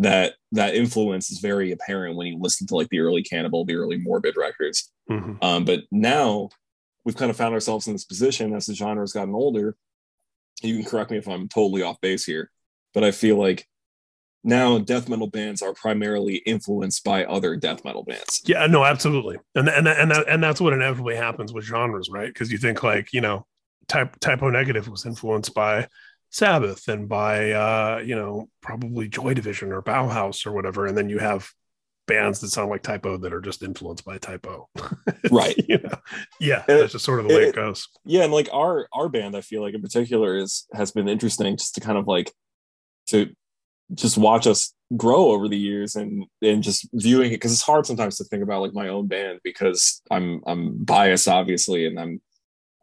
that that influence is very apparent when you listen to like the early Cannibal, the early Morbid records. Mm-hmm. Um, but now we've kind of found ourselves in this position as the genre has gotten older. You can correct me if I'm totally off base here, but I feel like now death metal bands are primarily influenced by other death metal bands.
Yeah, no, absolutely, and and and that, and that's what inevitably happens with genres, right? Because you think like you know, type Type O Negative was influenced by Sabbath and by uh, you know probably Joy Division or Bauhaus or whatever, and then you have bands that sound like Type O that are just influenced by Type O,
right.
you know? Yeah, and that's just sort of the way it, it goes.
Yeah, and like our our band, I feel like in particular is has been interesting just to kind of like to just watch us grow over the years and and just viewing it because it's hard sometimes to think about like my own band because I'm I'm biased obviously and I'm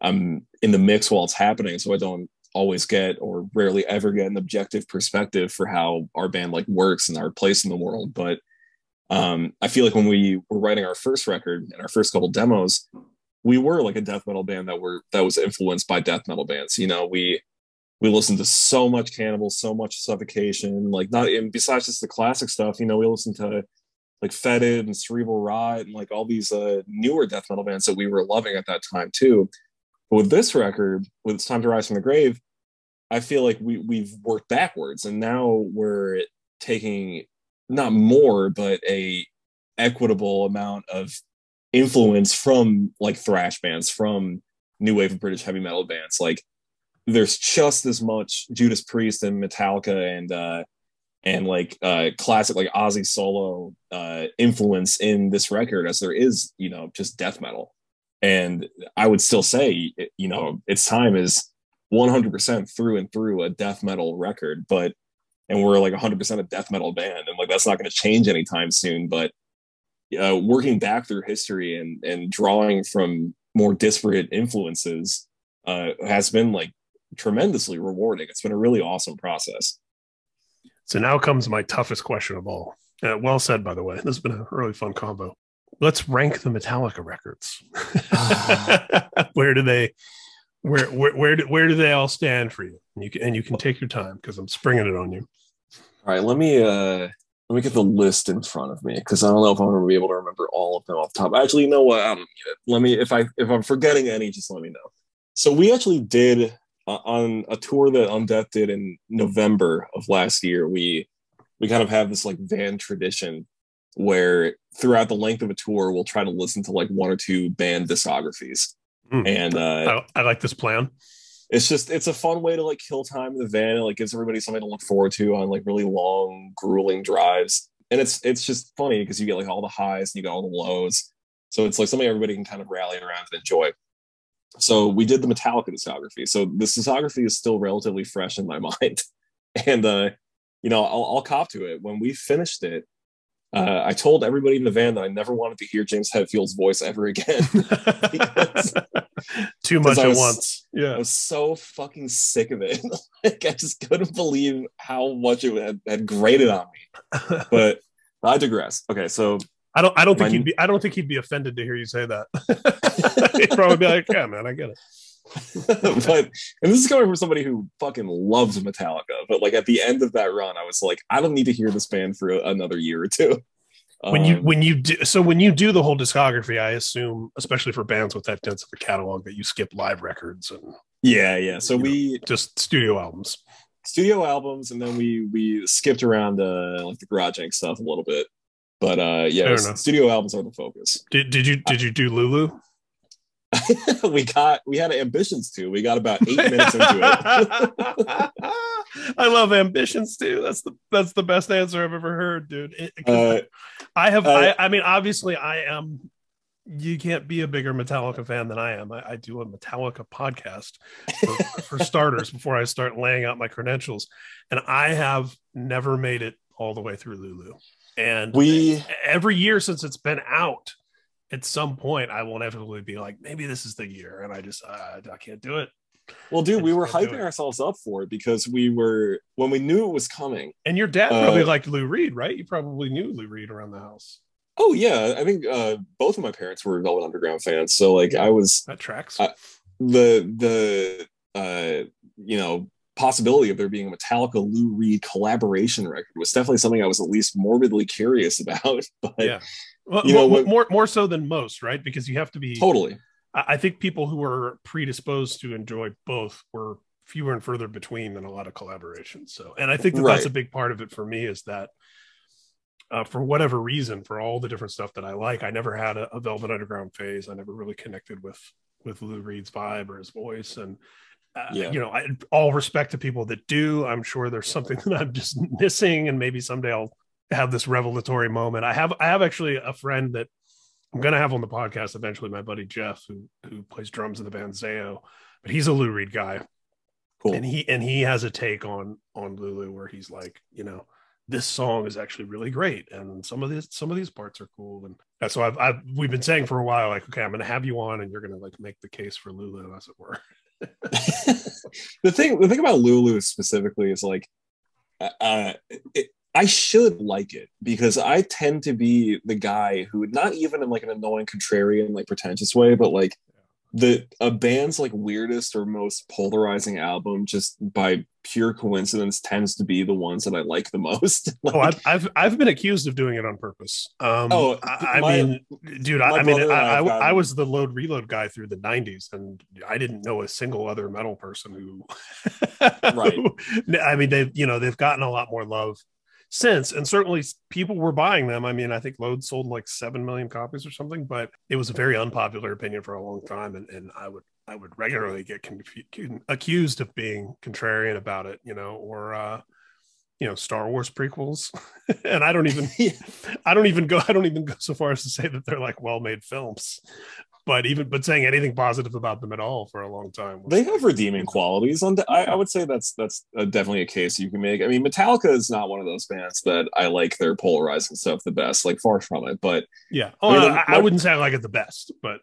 I'm in the mix while it's happening so I don't always get or rarely ever get an objective perspective for how our band like works and our place in the world but um i feel like when we were writing our first record and our first couple demos we were like a death metal band that were that was influenced by death metal bands you know we we listened to so much cannibal so much suffocation like not and besides just the classic stuff you know we listened to like fetid and cerebral rot and like all these uh newer death metal bands that we were loving at that time too But with this record, with It's Time to Rise from the Grave, I feel like we we've worked backwards and now we're taking not more, but a equitable amount of influence from like thrash bands, from new wave of British heavy metal bands. Like there's just as much Judas Priest and Metallica and uh and like uh classic like Ozzy solo uh influence in this record as there is, you know, just death metal. And I would still say, you know, its time is 100% through and through a death metal record, but and we're like 100% a death metal band and like that's not going to change anytime soon, but uh, working back through history and and drawing from more disparate influences uh, has been like tremendously rewarding. It's been a really awesome process.
So now comes my toughest question of all. Uh, well said, by the way. This has been a really fun combo. Let's rank the Metallica records. where do they, where where where do, where do they all stand for you? And you can, and you can take your time because I'm springing it on you.
All right, let me uh let me get the list in front of me because I don't know if I'm going to be able to remember all of them off the top. Actually, you know what? I don't need it. Let me if I if I'm forgetting any, just let me know. So we actually did uh, on a tour that Undeath did in November of last year. We we kind of have this like van tradition where throughout the length of a tour, we'll try to listen to like one or two band discographies. Mm. And uh,
I, I like this plan
it's just it's a fun way to like kill time in the van. It like gives everybody something to look forward to on like really long, grueling drives. And it's it's just funny because you get like all the highs and you get all the lows. So it's like something everybody can kind of rally around and enjoy. So we did the Metallica discography. So this discography is still relatively fresh in my mind. And uh, you know, I'll, I'll cop to it. When we finished it, uh, I told everybody in the van that I never wanted to hear James Hetfield's voice ever again.
Too much at once.
Yeah. I was so fucking sick of it. like I just couldn't believe how much it had, had grated on me. But I digress. Okay, so
I don't I don't think he'd be I don't think he'd be offended to hear you say that. he'd probably be like, yeah, man, I get it.
but and this is coming from somebody who fucking loves Metallica. But like at the end of that run, I was like, I don't need to hear this band for another year or two.
When um, you when you do so when you do the whole discography, I assume, especially for bands with that dense of a catalog, that you skip live records and
yeah, yeah. So we
know, just studio albums,
studio albums, and then we we skipped around uh like the garage inc stuff a little bit. But uh yeah, studio albums are the focus.
Did did you did you do Lulu?
we got we had ambitions too. We got about eight minutes into it.
I love ambitions too. That's the that's the best answer I've ever heard, dude. It, uh, I have. Uh, I, I mean, obviously, I am. You can't be a bigger Metallica fan than I am. I, I do a Metallica podcast for, for starters before I start laying out my credentials, and I have never made it all the way through Lulu. And we every year since it's been out, at some point I will inevitably be like, maybe this is the year, and I just uh, I can't do it.
Well, dude, we were hyping ourselves up for it because we were when we knew it was coming.
And your dad probably uh, liked Lou Reed, right? You probably knew Lou Reed around the house.
Oh yeah, I think uh, both of my parents were Velvet Underground fans, so like I was
that tracks.
I, the the uh, you know possibility of there being a Metallica Lou Reed collaboration record was definitely something I was at least morbidly curious about. But
yeah, well, you know, more, more more so than most, right? Because you have to be
totally.
I think people who were predisposed to enjoy both were fewer and further between than a lot of collaborations. So, and I think that right. that's a big part of it for me is that uh, for whatever reason, for all the different stuff that I like, I never had a, a, Velvet Underground phase. I never really connected with with Lou Reed's vibe or his voice, and uh, yeah. you know, I, all respect to people that do. I'm sure there's something that I'm just missing, and maybe someday I'll have this revelatory moment. I have I have actually a friend that I'm gonna have on the podcast eventually, my buddy Jeff, who who plays drums in the band Zao, but he's a Lou Reed guy. Cool. And he and he has a take on on Lulu where he's like, you know, this song is actually really great, and some of these some of these parts are cool, and so I've, I've we've been saying for a while, like, okay, I'm gonna have you on, and you're gonna like make the case for Lulu, as it were.
the thing the thing about Lulu specifically is like, uh, it, I should like it because I tend to be the guy who, not even in like an annoying contrarian, like pretentious way, but like the a band's like weirdest or most polarizing album just by pure coincidence tends to be the ones that I like the most. like,
oh, I've, I've I've been accused of doing it on purpose. Um,
Oh,
I, I
my-
mean, dude, I, I mean, I,
I
I, I was the load reload guy through the '90s, and I didn't know a single other metal person who,
Right.
who- I mean, they've you know they've gotten a lot more love since, and certainly people were buying them. I mean, I think Load sold like seven million copies or something, but it was a very unpopular opinion for a long time, and, and I would I would regularly get confu- accused of being contrarian about it, you know, or uh, you know, Star Wars prequels, and I don't even I don't even go I don't even go so far as to say that they're like well-made films. But even but saying anything positive about them at all for a long time.
they have redeeming qualities. On I, I would say that's that's uh definitely a case you can make. I mean, Metallica is not one of those bands that I like their polarizing stuff the best. Like far from it, but
Yeah. Oh,
I mean, like,
I wouldn't say I like it the best, but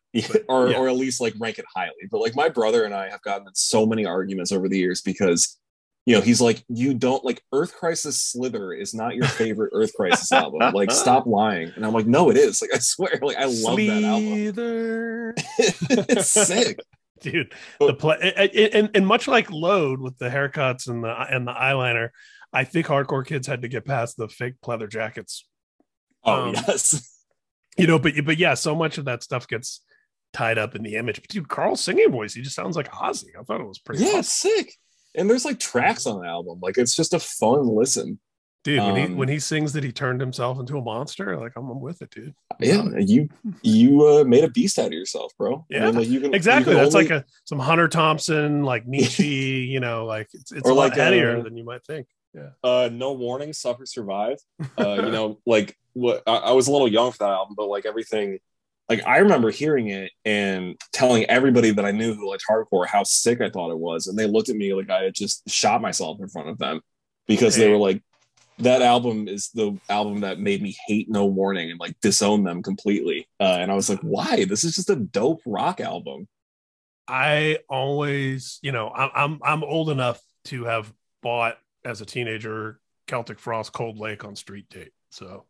or
yeah.
or at least like rank it highly. But like my brother and I have gotten in so many arguments over the years because you know he's like, you don't like Earth Crisis Slither is not your favorite Earth Crisis album. Like, stop lying. And I'm like, no, it is. Like, I swear, like I love that album.
Slither.
it's sick.
Dude,
Oh.
the play and, and much like Load with the haircuts and the and the eyeliner, I think hardcore kids had to get past the fake pleather jackets
Oh
Um,
yes.
you know but but yeah so much of that stuff gets tied up in the image but dude Karl's singing voice he just sounds like ozzy i thought it was pretty
Yeah,
awesome.
sick. And there's like tracks on the album. Like it's just a fun listen.
dude when he
Um,
when he sings that he turned himself into a monster like i'm, I'm with it dude
Yeah, you you uh, made a beast out of yourself, bro.
Yeah,
like you can
exactly
you can
that's
only-
like a some hunter thompson like nietzsche you know like it's, it's
Or
a lot
like,
headier
uh,
than you might think
uh no warning suffer survive uh you know like what I, I was a little young for that album but like everything like i remember hearing it and telling everybody that i knew who liked hardcore how sick i thought it was and they looked at me like i had just shot myself in front of them because they were like that album is the album that made me hate no warning and like disown them completely. Uh, and i was like why? This is just a dope rock album.
I always you know i'm i'm, I'm old enough to have bought as a teenager celtic frost cold lake on street date so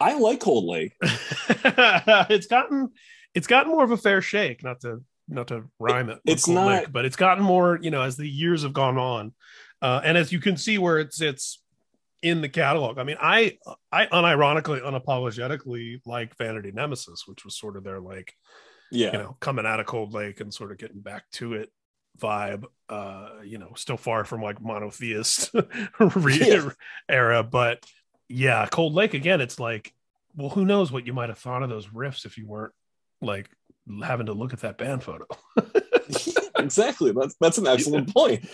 i like cold lake
it's gotten it's gotten more of a fair shake not to not to rhyme it
it's
Cold
not-
Lake, but it's gotten more you know as the years have gone on. Uh, and as you can see where it sits in the catalog. I mean i i unironically unapologetically like vanity nemesis which was sort of their like
yeah.
you know coming out of cold lake and sort of getting back to it vibe uh you know still far from like monotheist re-
Yeah.
era but yeah cold lake again it's like well who knows what you might have thought of those riffs if you weren't like having to look at that band photo.
Exactly. That's that's an excellent point.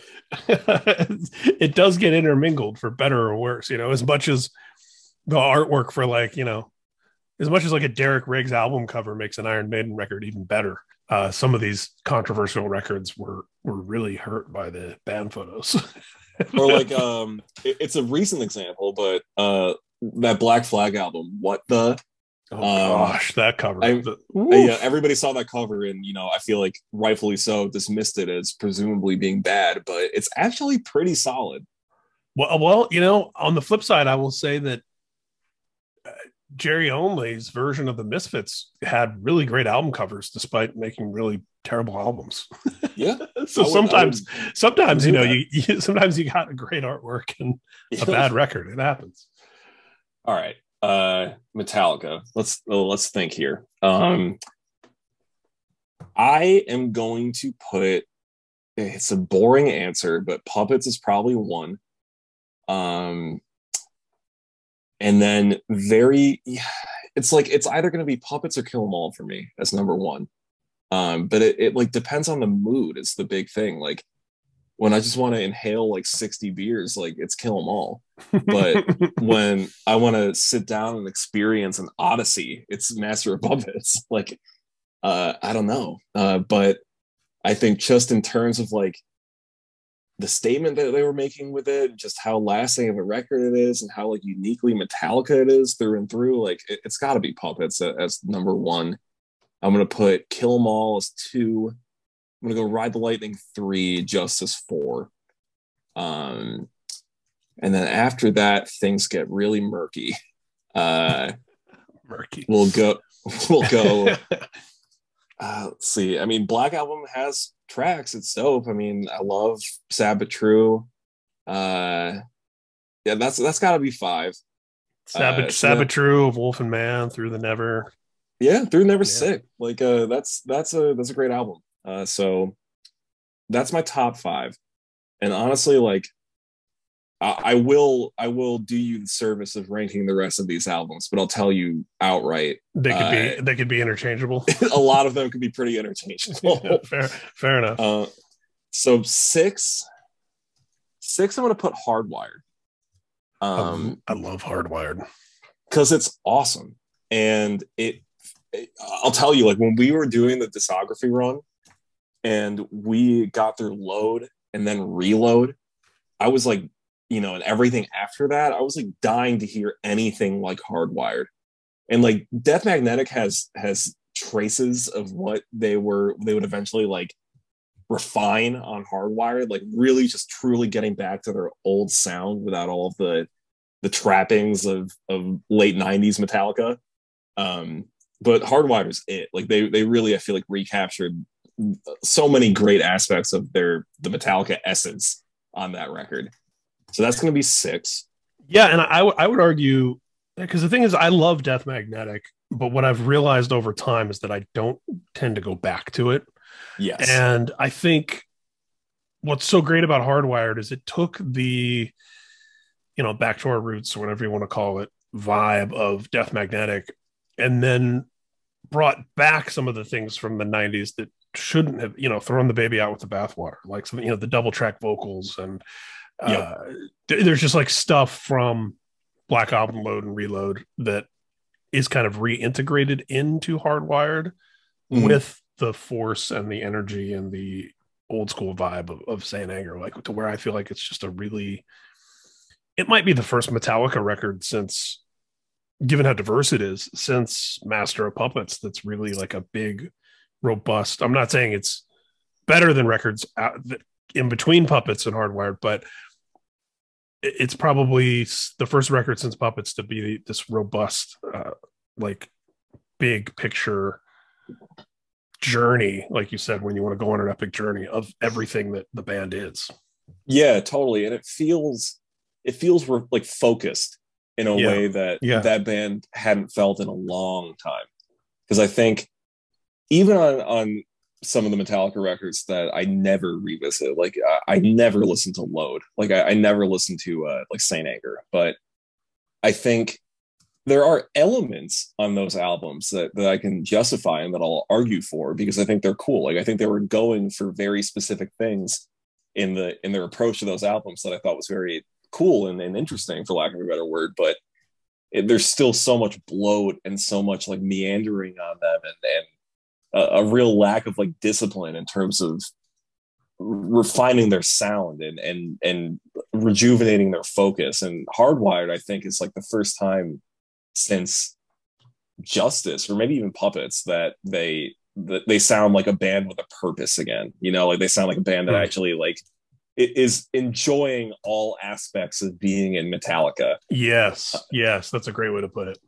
It does get intermingled for better or worse you know as much as the artwork for like you know as much as like a derek riggs album cover makes an iron maiden record even better uh some of these controversial records were were really hurt by the band photos
or like um it- it's a recent example but uh that black flag album what the?
Oh
um,
gosh that cover.
I-
The-
uh, yeah everybody saw that cover and you know i feel like rightfully so dismissed it as presumably being bad but it's actually pretty solid.
Well, well, you know, on the flip side, I will say that Jerry Only's version of the Misfits had really great album covers, despite making really terrible albums.
yeah.
So
would-
sometimes, sometimes you know, you, you sometimes you got a great artwork and a bad record. It happens.
all right. Uh metallica. Let's let's think here. Um i am going to put it's a boring answer but puppets is probably one. Um and then very it's like it's either going to be puppets or kill 'em all for me. As number one. Um but it, it like depends on the mood it's the big thing. Like when i just want to inhale like 60 beers like it's kill 'em all. But- when I want to sit down and experience an odyssey, it's Master of Puppets. Like, uh, I don't know, uh, but I think just in terms of like the statement that they were making with it, just how lasting of a record it is, and how like uniquely Metallica it is through and through, like it, has got to be Puppets as number one. I'm gonna put Kill 'Em All as two. I'm gonna go Ride the Lightning three, Justice four. Um, and then after that, things get really murky. Uh,
Murky.
we'll go. We'll go. uh, let's see. I mean, Black Album has tracks. It's dope. I mean, I love Sad But True. Uh, yeah, that's that's got to be five.
Sabbath, uh, Sad But True of Wolf and Man through the Never.
Yeah, through Never yeah. Sick. Like uh, that's that's a that's a great album. Uh, so that's my top five. And honestly, like I will I will do you the service of ranking the rest of these albums, but I'll tell you outright
they could uh, be they could be interchangeable.
a lot of them could be pretty interchangeable.
yeah, fair, fair enough.
Uh, so six, six. I'm going to put Hardwired.
Um, I love Hardwired
because it's awesome, and it, it. I'll tell you, like when we were doing the discography run, and we got through load and then reload, I was like you know, and everything after that, I was like dying to hear anything like Hardwired. And like Death Magnetic has has traces of what they were they would eventually like refine on Hardwired, like really just truly getting back to their old sound without all of the the trappings of of late 90s Metallica. Um, but Hardwired is it. Like they they really I feel like recaptured so many great aspects of their the Metallica essence on that record. So that's going to be six.
Yeah, and I, w- I would argue because the thing is, I love Death Magnetic, but what I've realized over time is that I don't tend to go back to it.
Yes,
and I think what's so great about Hardwired is it took the, you know, back to our roots or whatever you want to call it, vibe of Death Magnetic, and then brought back some of the things from the 90s that shouldn't have, you know, thrown the baby out with the bathwater, like some, you know, the double track vocals and Yep. Uh, there's just like stuff from Black Album Load and Reload that is kind of reintegrated into Hardwired mm-hmm. with the force and the energy and the old school vibe of, of Saint Anger, like to where I feel like it's just a really, it might be the first Metallica record since, given how diverse it is, since Master of Puppets, that's really like a big, robust. I'm not saying it's better than records out, in between Puppets and Hardwired, but it's probably the first record since Puppets to be this robust, uh, like big picture journey, like you said, when you want to go on an epic journey of everything that the band is.
Yeah, totally, and it feels it feels like focused in a yeah. way that yeah. that band hadn't felt in a long time. Because I think even on on some of the Metallica records that I never revisit. Like I, I never listen to Load. Like I, I never listen to uh, like Saint Anger. But I think there are elements on those albums that, that I can justify and that I'll argue for because I think they're cool. Like I think they were going for very specific things in the in their approach to those albums that I thought was very cool and, and interesting, for lack of a better word. But it, there's still so much bloat and so much like meandering on them and and a, a real lack of like discipline in terms of refining their sound and and and rejuvenating their focus. And hardwired i think is like the first time since justice or maybe even puppets that they that they sound like a band with a purpose again. You know like they sound like a band that actually like is enjoying all aspects of being in metallica.
Yes yes that's a great way to put it.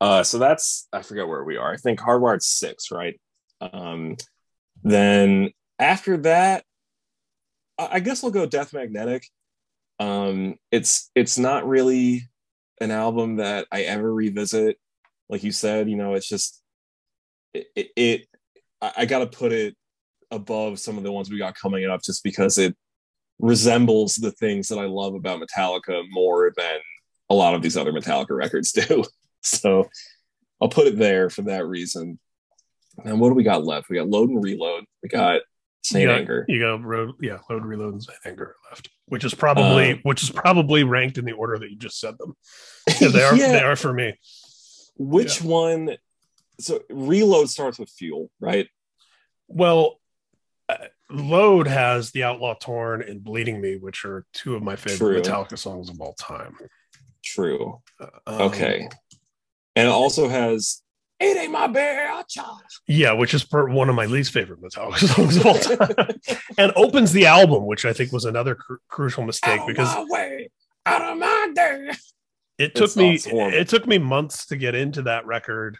Uh so that's i forget where we are. I think hardwired six right um, then after that, I guess I'll go Death Magnetic. Um, it's it's not really an album that I ever revisit. Like you said, you know, it's just it. it, it I, I got to put it above some of the ones we got coming up, just because it resembles the things that I love about Metallica more than a lot of these other Metallica records do. so I'll put it there for that reason. And what do we got left? We got load and reload. We got Saint
you got,
Anger.
You got road, yeah, load, reload, and Saint Anger left, which is probably um, which is probably ranked in the order that you just said them. Yeah, they are. yeah. They are for me.
Which yeah. one? So reload starts with fuel, right?
Well, uh, load has the Outlaw Torn and Bleeding Me, which are two of my favorite True. Metallica songs of all time.
True. Uh, um, okay. And it also has it ain't my bad child.
Yeah, which is one of my least favorite Metallica songs of all time, and opens the album, which I think was another cr- crucial mistake
out
because
my way, out of my day.
It took me it took me months to get into that record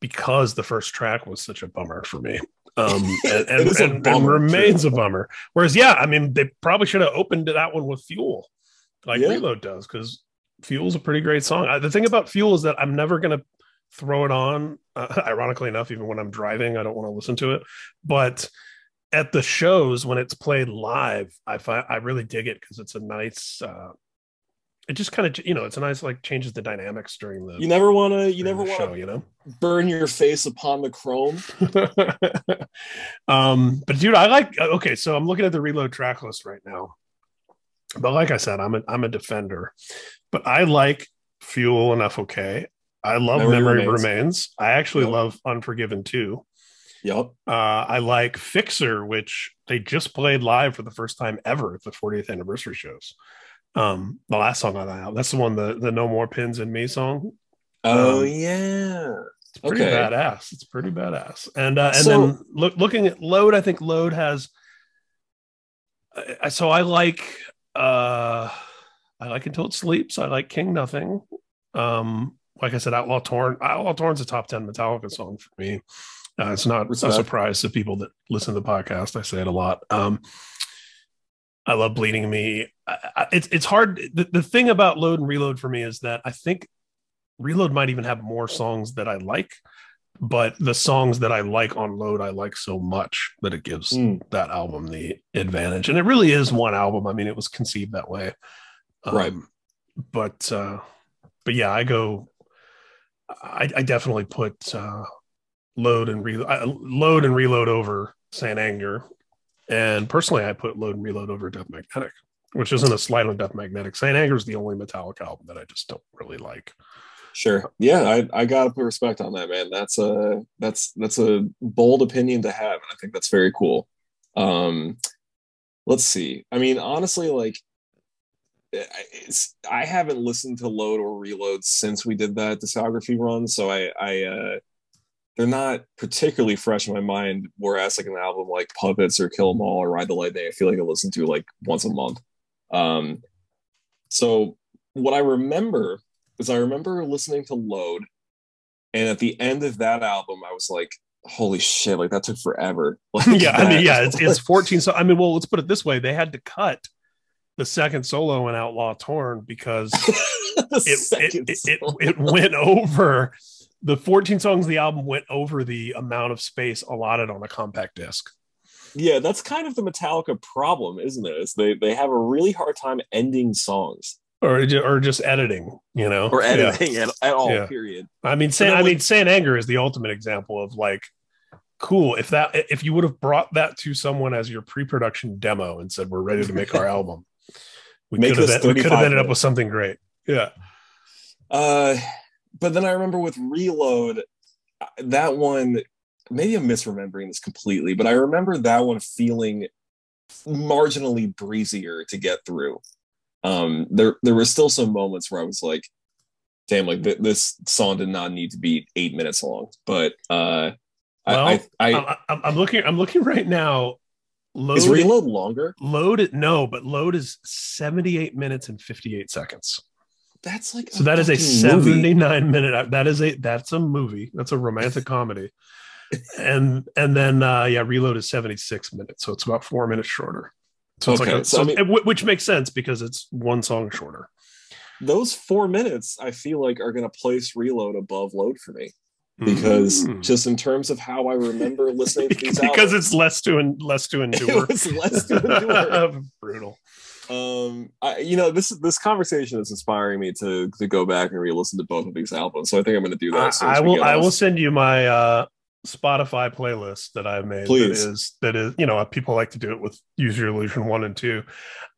because the first track was such a bummer for me. Um, and, and,
It is a
and- and
bummer,
remains a bummer. Whereas, yeah, I mean, they probably should have opened that one with Fuel, like
Yeah.
Reload does, because Fuel's a pretty great song. I, the thing about Fuel is that I'm never gonna throw it on. Uh, ironically enough, even when I'm driving, I don't want to listen to it. But at the shows when it's played live, I find I really dig it because it's a nice. Uh, it just kind of you know it's a nice like changes the dynamics during the
You never want to. You never want
show
to
you know.
burn your face upon the chrome.
um, but dude, I like. Okay, so I'm looking at the reload track list right now. But like I said, I'm a I'm a defender, but I like Fuel and FOK. I love
Memory
Memory,
Remains.
Remains. I actually
Yep.
love Unforgiven too.
Yep.
Uh, I like Fixxxer, which they just played live for the first time ever at the 40th anniversary shows. Um, the last song on that album, that's the one, the the No More Pins in Me song.
Oh
Um,
yeah.
It's pretty
Okay.
badass. It's pretty badass. And uh, and
So-
then look, looking at Load, I think Load has. I, I- so I like uh I like Until It Sleeps. I like King Nothing. Um, like I said, Outlaw Torn. Outlaw Torn's a top ten Metallica song for me. Uh, it's not
Respect.
a surprise to people that listen to the podcast. I say it a lot. Um, I love Bleeding Me. I, I, it's it's hard. The, the thing about Load and Reload for me is that I think Reload might even have more songs that I like, but the songs that I like on Load, I like so much that it gives
Mm,
that album the advantage. And it really is one album. I mean, it was conceived that way. Um,
Right.
But uh but yeah, I go I, I definitely put uh load and reload load and reload over Saint Anger. And personally I put load and reload over Death Magnetic, which isn't a slight on Death Magnetic. Saint Anger is the only Metallica album that I just don't really like.
sure. Yeah, I, I gotta put respect on that, man. That's a that's that's a bold opinion to have, and I think that's very cool. Um, let's see. I mean, honestly, like I haven't listened to Load or Reload since we did that discography run, so I I uh they're not particularly fresh in my mind. Whereas like an album like Puppets or Kill 'Em All or Ride the Light Lightning, I feel like I listen to like once a month. Um, so what I remember is I remember listening to Load, and at the end of that album, I was like, "Holy shit! Like that took forever." Like,
yeah, I mean, yeah, it's, it's 14. So, I mean, well, let's put it this way: they had to cut the second solo in Outlaw Torn because it it, it, it, went over the 14 songs of the album went over the amount of space allotted on a compact disc.
yeah, that's kind of the Metallica problem, isn't it? Is they they have a really hard time ending songs
Or, or just editing, you know,
or
Yeah.
editing at, at all.
Yeah.
Period.
I mean, San, I mean, San Anger is the ultimate example of like, cool. If that, if you would have brought that to someone as your pre-production demo and said, "We're ready to make our album," we
Make
could have, we could have ended up with something great. Yeah,
Uh, but then I remember with Reload, that one. Maybe I'm misremembering this completely, but I remember that one feeling marginally breezier to get through. Um, there there were still some moments where I was like, "Damn, like th- this song did not need to be eight minutes long." But uh,
Well,
I, I, I
I, I'm, I'm looking. I'm looking right now. Load,
is Reload longer?
load it. No, but load is 78 minutes and 58 seconds.
That's like
So that is a
fucking movie.
79 minute. That is a that's a movie. That's a romantic comedy. And and then uh yeah, reload is 76 minutes, so it's about four minutes shorter. So it's
Okay,
like a,
so
so
I mean-
which makes sense because it's one song shorter.
Those four minutes, I feel like, are going to place Reload above Load for me because
Mm.
just in terms of how I remember listening to these albums.
because
albums,
it's less to en- less to endure.
it was less to endure.
Brutal.
um I, you know this this conversation is inspiring me to to go back and re-listen to both of these albums so i think i'm going to do that
I,
as soon as
I will I will send you my uh Spotify playlist that I've made.
Please.
That is that is you know people like to do it with Use Your Illusion one and two.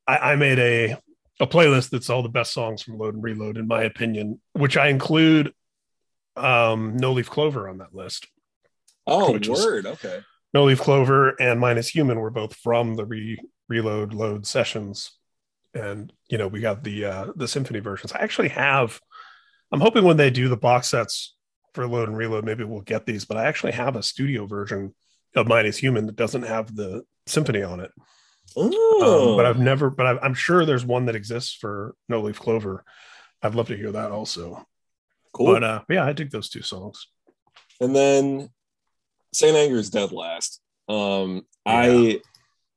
I, I made a a playlist that's all the best songs from Load and Reload in my opinion, which I include um No Leaf Clover on that list.
oh word okay
No Leaf Clover and Minus Human were both from the re reload load sessions. And you know, we got the uh the symphony versions. I actually have I'm hoping when they do the box sets for load and reload, maybe we'll get these, but I actually have a studio version of Minus Human that doesn't have the symphony on it.
oh
Um, but I've never, but I've, I'm sure there's one that exists for No Leaf Clover. I'd love to hear that also.
Cool
But uh, yeah, I dig those two songs.
and then Saint Anger is dead last. Um, I,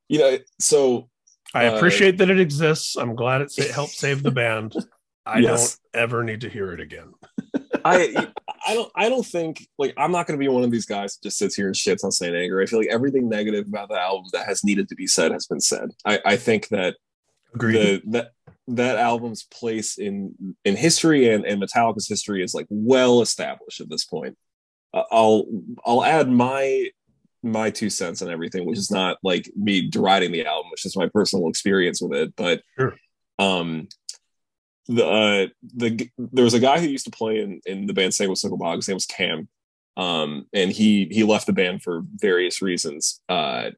you know, so
I
Uh,
appreciate that it exists. I'm glad it helped save the band. I
Yes.
don't ever need to hear it again.
I, I don't, I don't think like I'm not going to be one of these guys that just sits here and shits on Saint Anger. I feel like everything negative about the album that has needed to be said has been said. I, I think that
Agreed.
the that that album's place in in history and, and Metallica's history is like well established at this point. Uh, I'll I'll add my my two cents on everything, which is not like me deriding the album, which is my personal experience with it. But
Sure.
um, the uh, the there was a guy who used to play in in the band Sanguisugabogg. His name was Cam, um, and he he left the band for various reasons. Uh,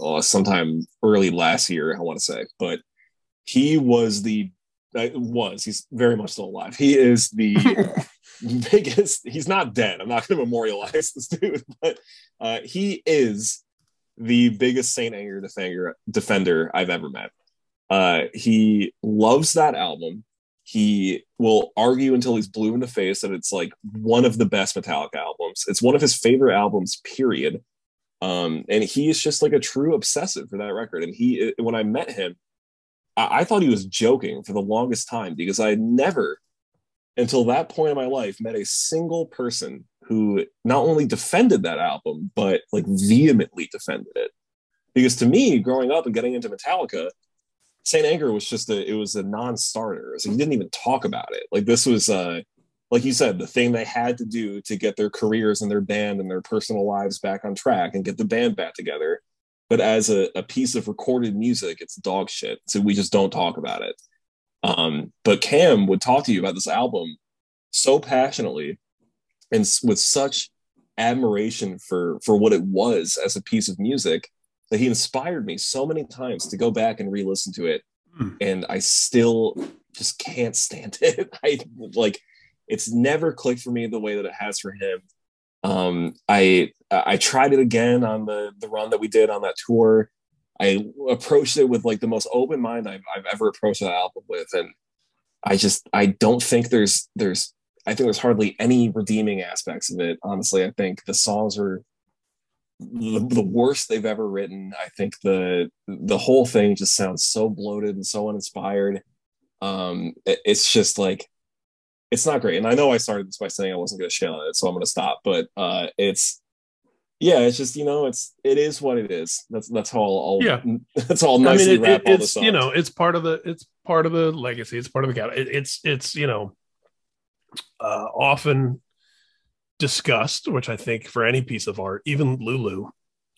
uh, sometime early last year, I want to say, but he was the uh, was he's very much still alive. He is the biggest. He's not dead. I'm not going to memorialize this dude, but uh, he is the biggest Saint Anger defender defender I've ever met. Uh, he loves that album. He will argue until he's blue in the face that it's like one of the best Metallica albums. It's one of his favorite albums, period. Um, and he is just like a true obsessive for that record. And he, when I met him, I, I thought he was joking for the longest time because I had never, until that point in my life, met a single person who not only defended that album, but like vehemently defended it. Because to me, growing up and getting into Metallica, Saint Anger was just a it was a non-starter. So he didn't even talk about it. Like this was uh like you said, the thing they had to do to get their careers and their band and their personal lives back on track and get the band back together. But as a, a piece of recorded music, it's dog shit. So we just don't talk about it. Um, but Cam would talk to you about this album so passionately and with such admiration for for what it was as a piece of music that he inspired me so many times to go back and re-listen to it
Hmm.
and i still just can't stand it i like it's never clicked for me the way that it has for him um i i tried it again on the the run that we did on that tour i approached it with like the most open mind i've, I've ever approached that album with and i just i don't think there's there's i think there's hardly any redeeming aspects of it honestly i think the songs are the, the worst they've ever written. I think the the whole thing just sounds so bloated and so uninspired. Um, it- it's just like it's not great. And I know I started this by saying I wasn't going to shit on it, so I'm going to stop. But uh, it's yeah, it's just you know, it's it is what it is. That's that's how I'll, I'll
Yeah.
that's all
I
nicely
mean, it,
wrap
it-
all the
it's
songs.
you know, it's part of the it's part of the legacy. It's part of the. It, it's it's you know, uh, often discussed, which I think for any piece of art, even Lulu,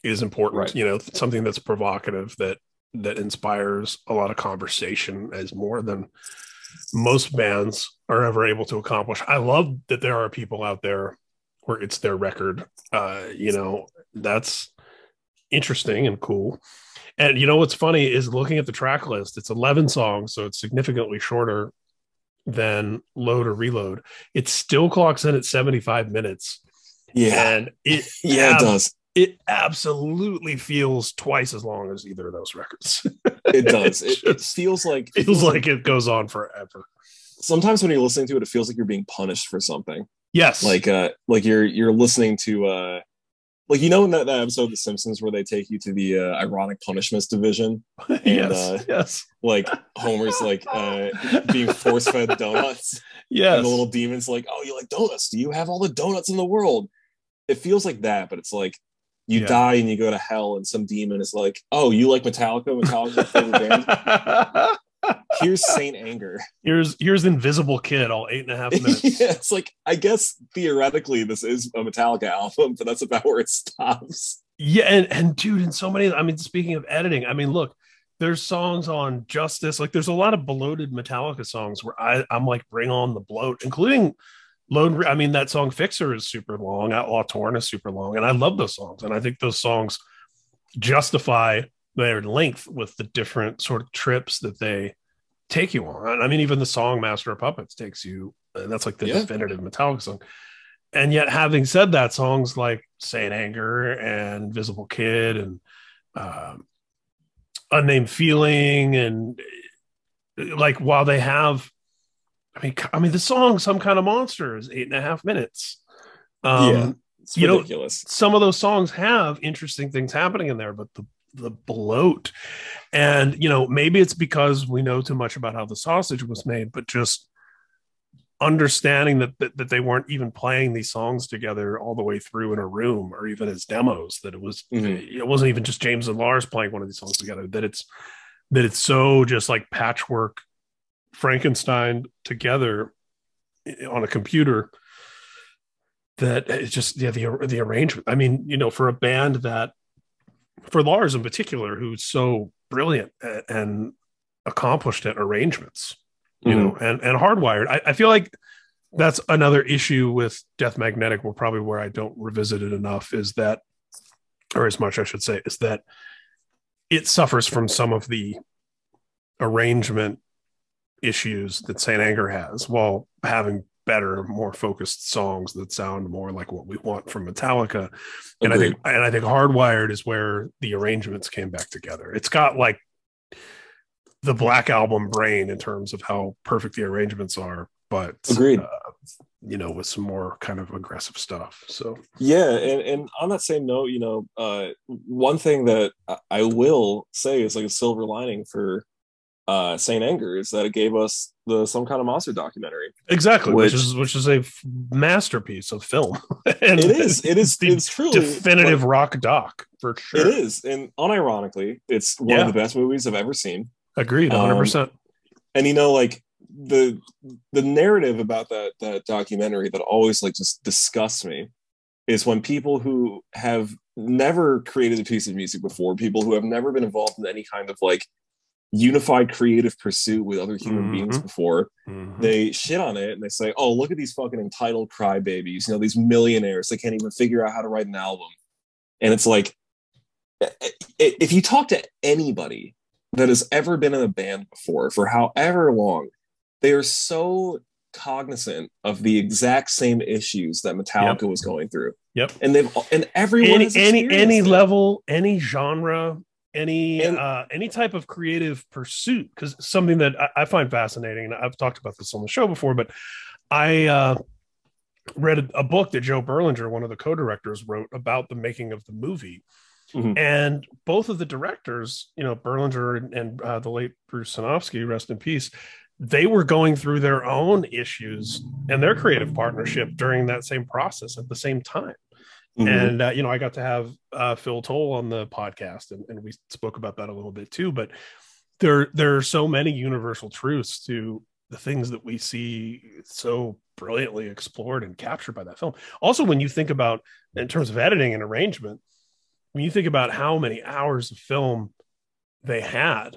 is important.
Right.
You know, something that's provocative that that inspires a lot of conversation as more than most bands are ever able to accomplish. I love that there are people out there where it's their record. Uh, you know, that's interesting and cool. And you know what's funny is looking at the track list, it's 11 songs, so it's significantly shorter than Load or Reload. It still clocks in at 75 minutes.
yeah,
And it
yeah, it does.
It absolutely feels twice as long as either of those records.
It does.
It
It, feels like
feels like it goes on forever.
sometimes when you're listening to it, it feels like you're being punished for something.
Yes.
like uh like you're you're listening to uh like you know in that, that episode of the simpsons where they take you to the uh, ironic punishments division
yes.
uh,
yes.
like homer's like uh being force-fed donuts
Yes.
and the little demon's like oh you like donuts do you have all the donuts in the world it feels like that but it's like you
Yeah.
die and you go to hell and some demon is like oh you like metallica metallica's your favorite band here's saint anger
here's here's Invisible Kid, all eight and a half minutes.
yeah, it's like I guess theoretically this is a Metallica album, but that's about where it stops.
Yeah, and and dude, and so many. I mean, speaking of editing, I mean, look, there's songs on Justice. Like, there's a lot of bloated Metallica songs where I I'm like, bring on the bloat, including Load. I mean, that song Fixxxer is super long. Outlaw Torn is super long, and I love those songs. And I think those songs justify their length with the different sort of trips that they take you on. I mean, even the song Master of Puppets takes you. And that's like the
Yeah.
definitive Metallica song. And yet, having said that, songs like Saint Anger and Invisible Kid and um, Unnamed Feeling and like while they have, I mean, I mean, the song "Some Kind of Monster" is eight and a half minutes. Um,
Yeah. It's
You know-
ridiculous.
some of those songs have interesting things happening in there, but the the bloat, and you know maybe it's because we know too much about how the sausage was made, but just understanding that, that that they weren't even playing these songs together all the way through in a room or even as demos that it was
Mhm.
it wasn't even just James and Lars playing one of these songs together that it's that it's so just like patchwork Frankenstein together on a computer that it's just yeah the the arrangement. I mean, you know, for a band that for Lars in particular, who's so brilliant and accomplished at arrangements, you mm-hmm. know, and and hardwired. I, I feel like that's another issue with Death Magnetic. Well, probably where I don't revisit it enough is that, or as much I should say, is that it suffers from some of the arrangement issues that Saint Anger has, while having better, more focused songs that sound more like what we want from Metallica. And I think and I think Hardwired is where the arrangements came back together. It's got like the Black Album brain in terms of how perfect the arrangements are, but
Agreed.
uh, you know, with some more kind of aggressive stuff. So
Yeah, and, and on that same note, you know, uh, one thing that I will say is like a silver lining for uh, Saint Anger is that it gave us the some kind of monster documentary.
exactly, which,
Which-
is which is a f- masterpiece of film. and
It is, it is,
the
it's truly
definitive
like,
rock doc for sure.
It is, and unironically, it's one
Yeah.
of the best movies I've ever seen.
Agreed,
Um,
100%.
and you know like the the narrative about that that documentary that always like just disgusts me is when people who have never created a piece of music before people who have never been involved in any kind of like unified creative pursuit with other human beings
Mhm.
before
Mhm.
they shit on it and they say oh look at these fucking entitled crybabies you know these millionaires they can't even figure out how to write an album and it's like i- i- if you talk to anybody that has ever been in a band before for however long they are so cognizant of the exact same issues that metallica was going through
Yep.
and they've and everyone
any any any level any genre any
And-
uh any type of creative pursuit because something that I, I find fascinating and i've talked about this on the show before but i uh read a, a book that joe berlinger one of the co-directors wrote about the making of the movie
Mhm.
and both of the directors you know berlinger and, and uh, the late bruce sinofsky rest in peace they were going through their own issues and their creative partnership during that same process at the same time
Mhm.
and uh, you know i got to have uh, phil towle on the podcast and, and we spoke about that a little bit too but there there are so many universal truths to the things that we see so brilliantly explored and captured by that film also when you think about in terms of editing and arrangement when you think about how many hours of film they had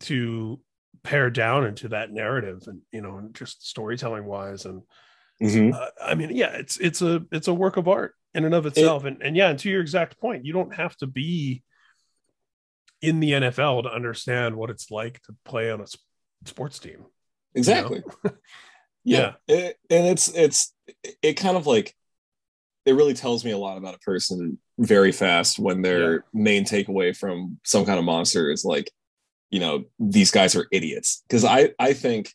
to pare down into that narrative and you know and just storytelling wise and
Mhm.
uh, I mean, yeah, it's it's a it's a work of art in and of itself, and and yeah, and to your exact point, you don't have to be in the NFL to understand what it's like to play on a sports team.
exactly.
Yeah.
It- and it's it's it kind of like it really tells me a lot about a person very fast when their main takeaway from some kind of monster is like you know these guys are idiots. Because i i think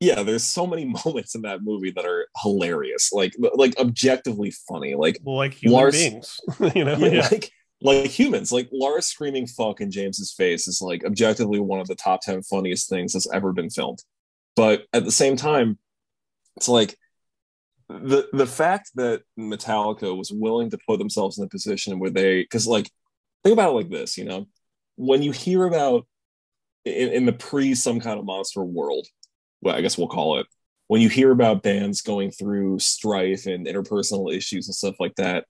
yeah there's so many moments in that movie that are hilarious like like objectively funny like
like human
Lars-
beings, you know.
yeah,
Yeah.
like like humans like lars screaming fuck in james's face is like objectively one of the top 10 funniest things that's ever been filmed but at the same time it's like the the fact that metallica was willing to put themselves in a position where they because like think about it like this you know when you hear about in, in the pre some kind of monster world well i guess we'll call it when you hear about bands going through strife and interpersonal issues and stuff like that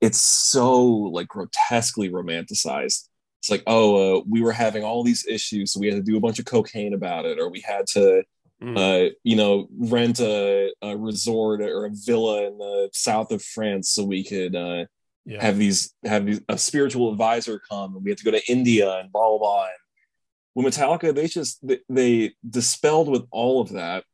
it's so like grotesquely romanticized it's like oh uh, we were having all these issues so we had to do a bunch of cocaine about it or we had to
Mm.
uh, you know rent a, a resort or a villa in the south of france so we could uh,
yeah.
have these have these, a spiritual advisor come and we had to go to india and blah blah blah and with metallica they just they, they dispelled with all of that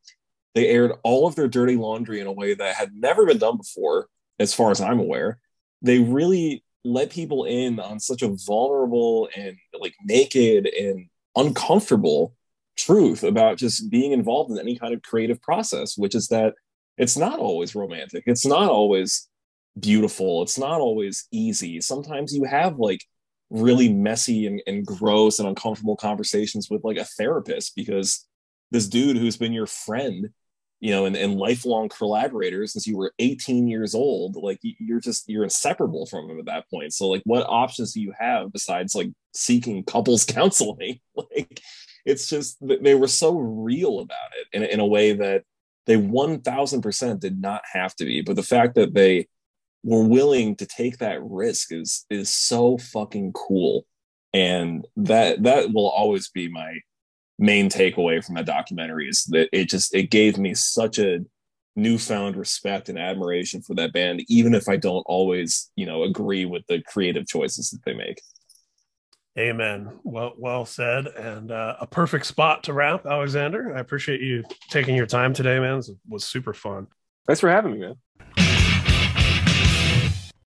they aired all of their dirty laundry in a way that had never been done before as far as i'm aware they really let people in on such a vulnerable and like naked and uncomfortable truth about just being involved in any kind of creative process which is that it's not always romantic it's not always beautiful. It's not always easy. Sometimes you have like really messy and, and gross and uncomfortable conversations with like a therapist because this dude who's been your friend you know and, and lifelong collaborator since you were 18 years old like you're just you're inseparable from him at that point. So like what options do you have besides like seeking couples counseling? Like it's just they were so real about it in, in a way that they 1000% did not have to be. But the fact that they were willing to take that risk is is so fucking cool. And that that will always be my main takeaway from that documentary is that it just it gave me such a newfound respect and admiration for that band even if i don't always you know agree with the creative choices that they make.
Amen. Well well said. And uh, a perfect spot to wrap alexander. I appreciate you taking your time today man. It was super fun.
Thanks for having me man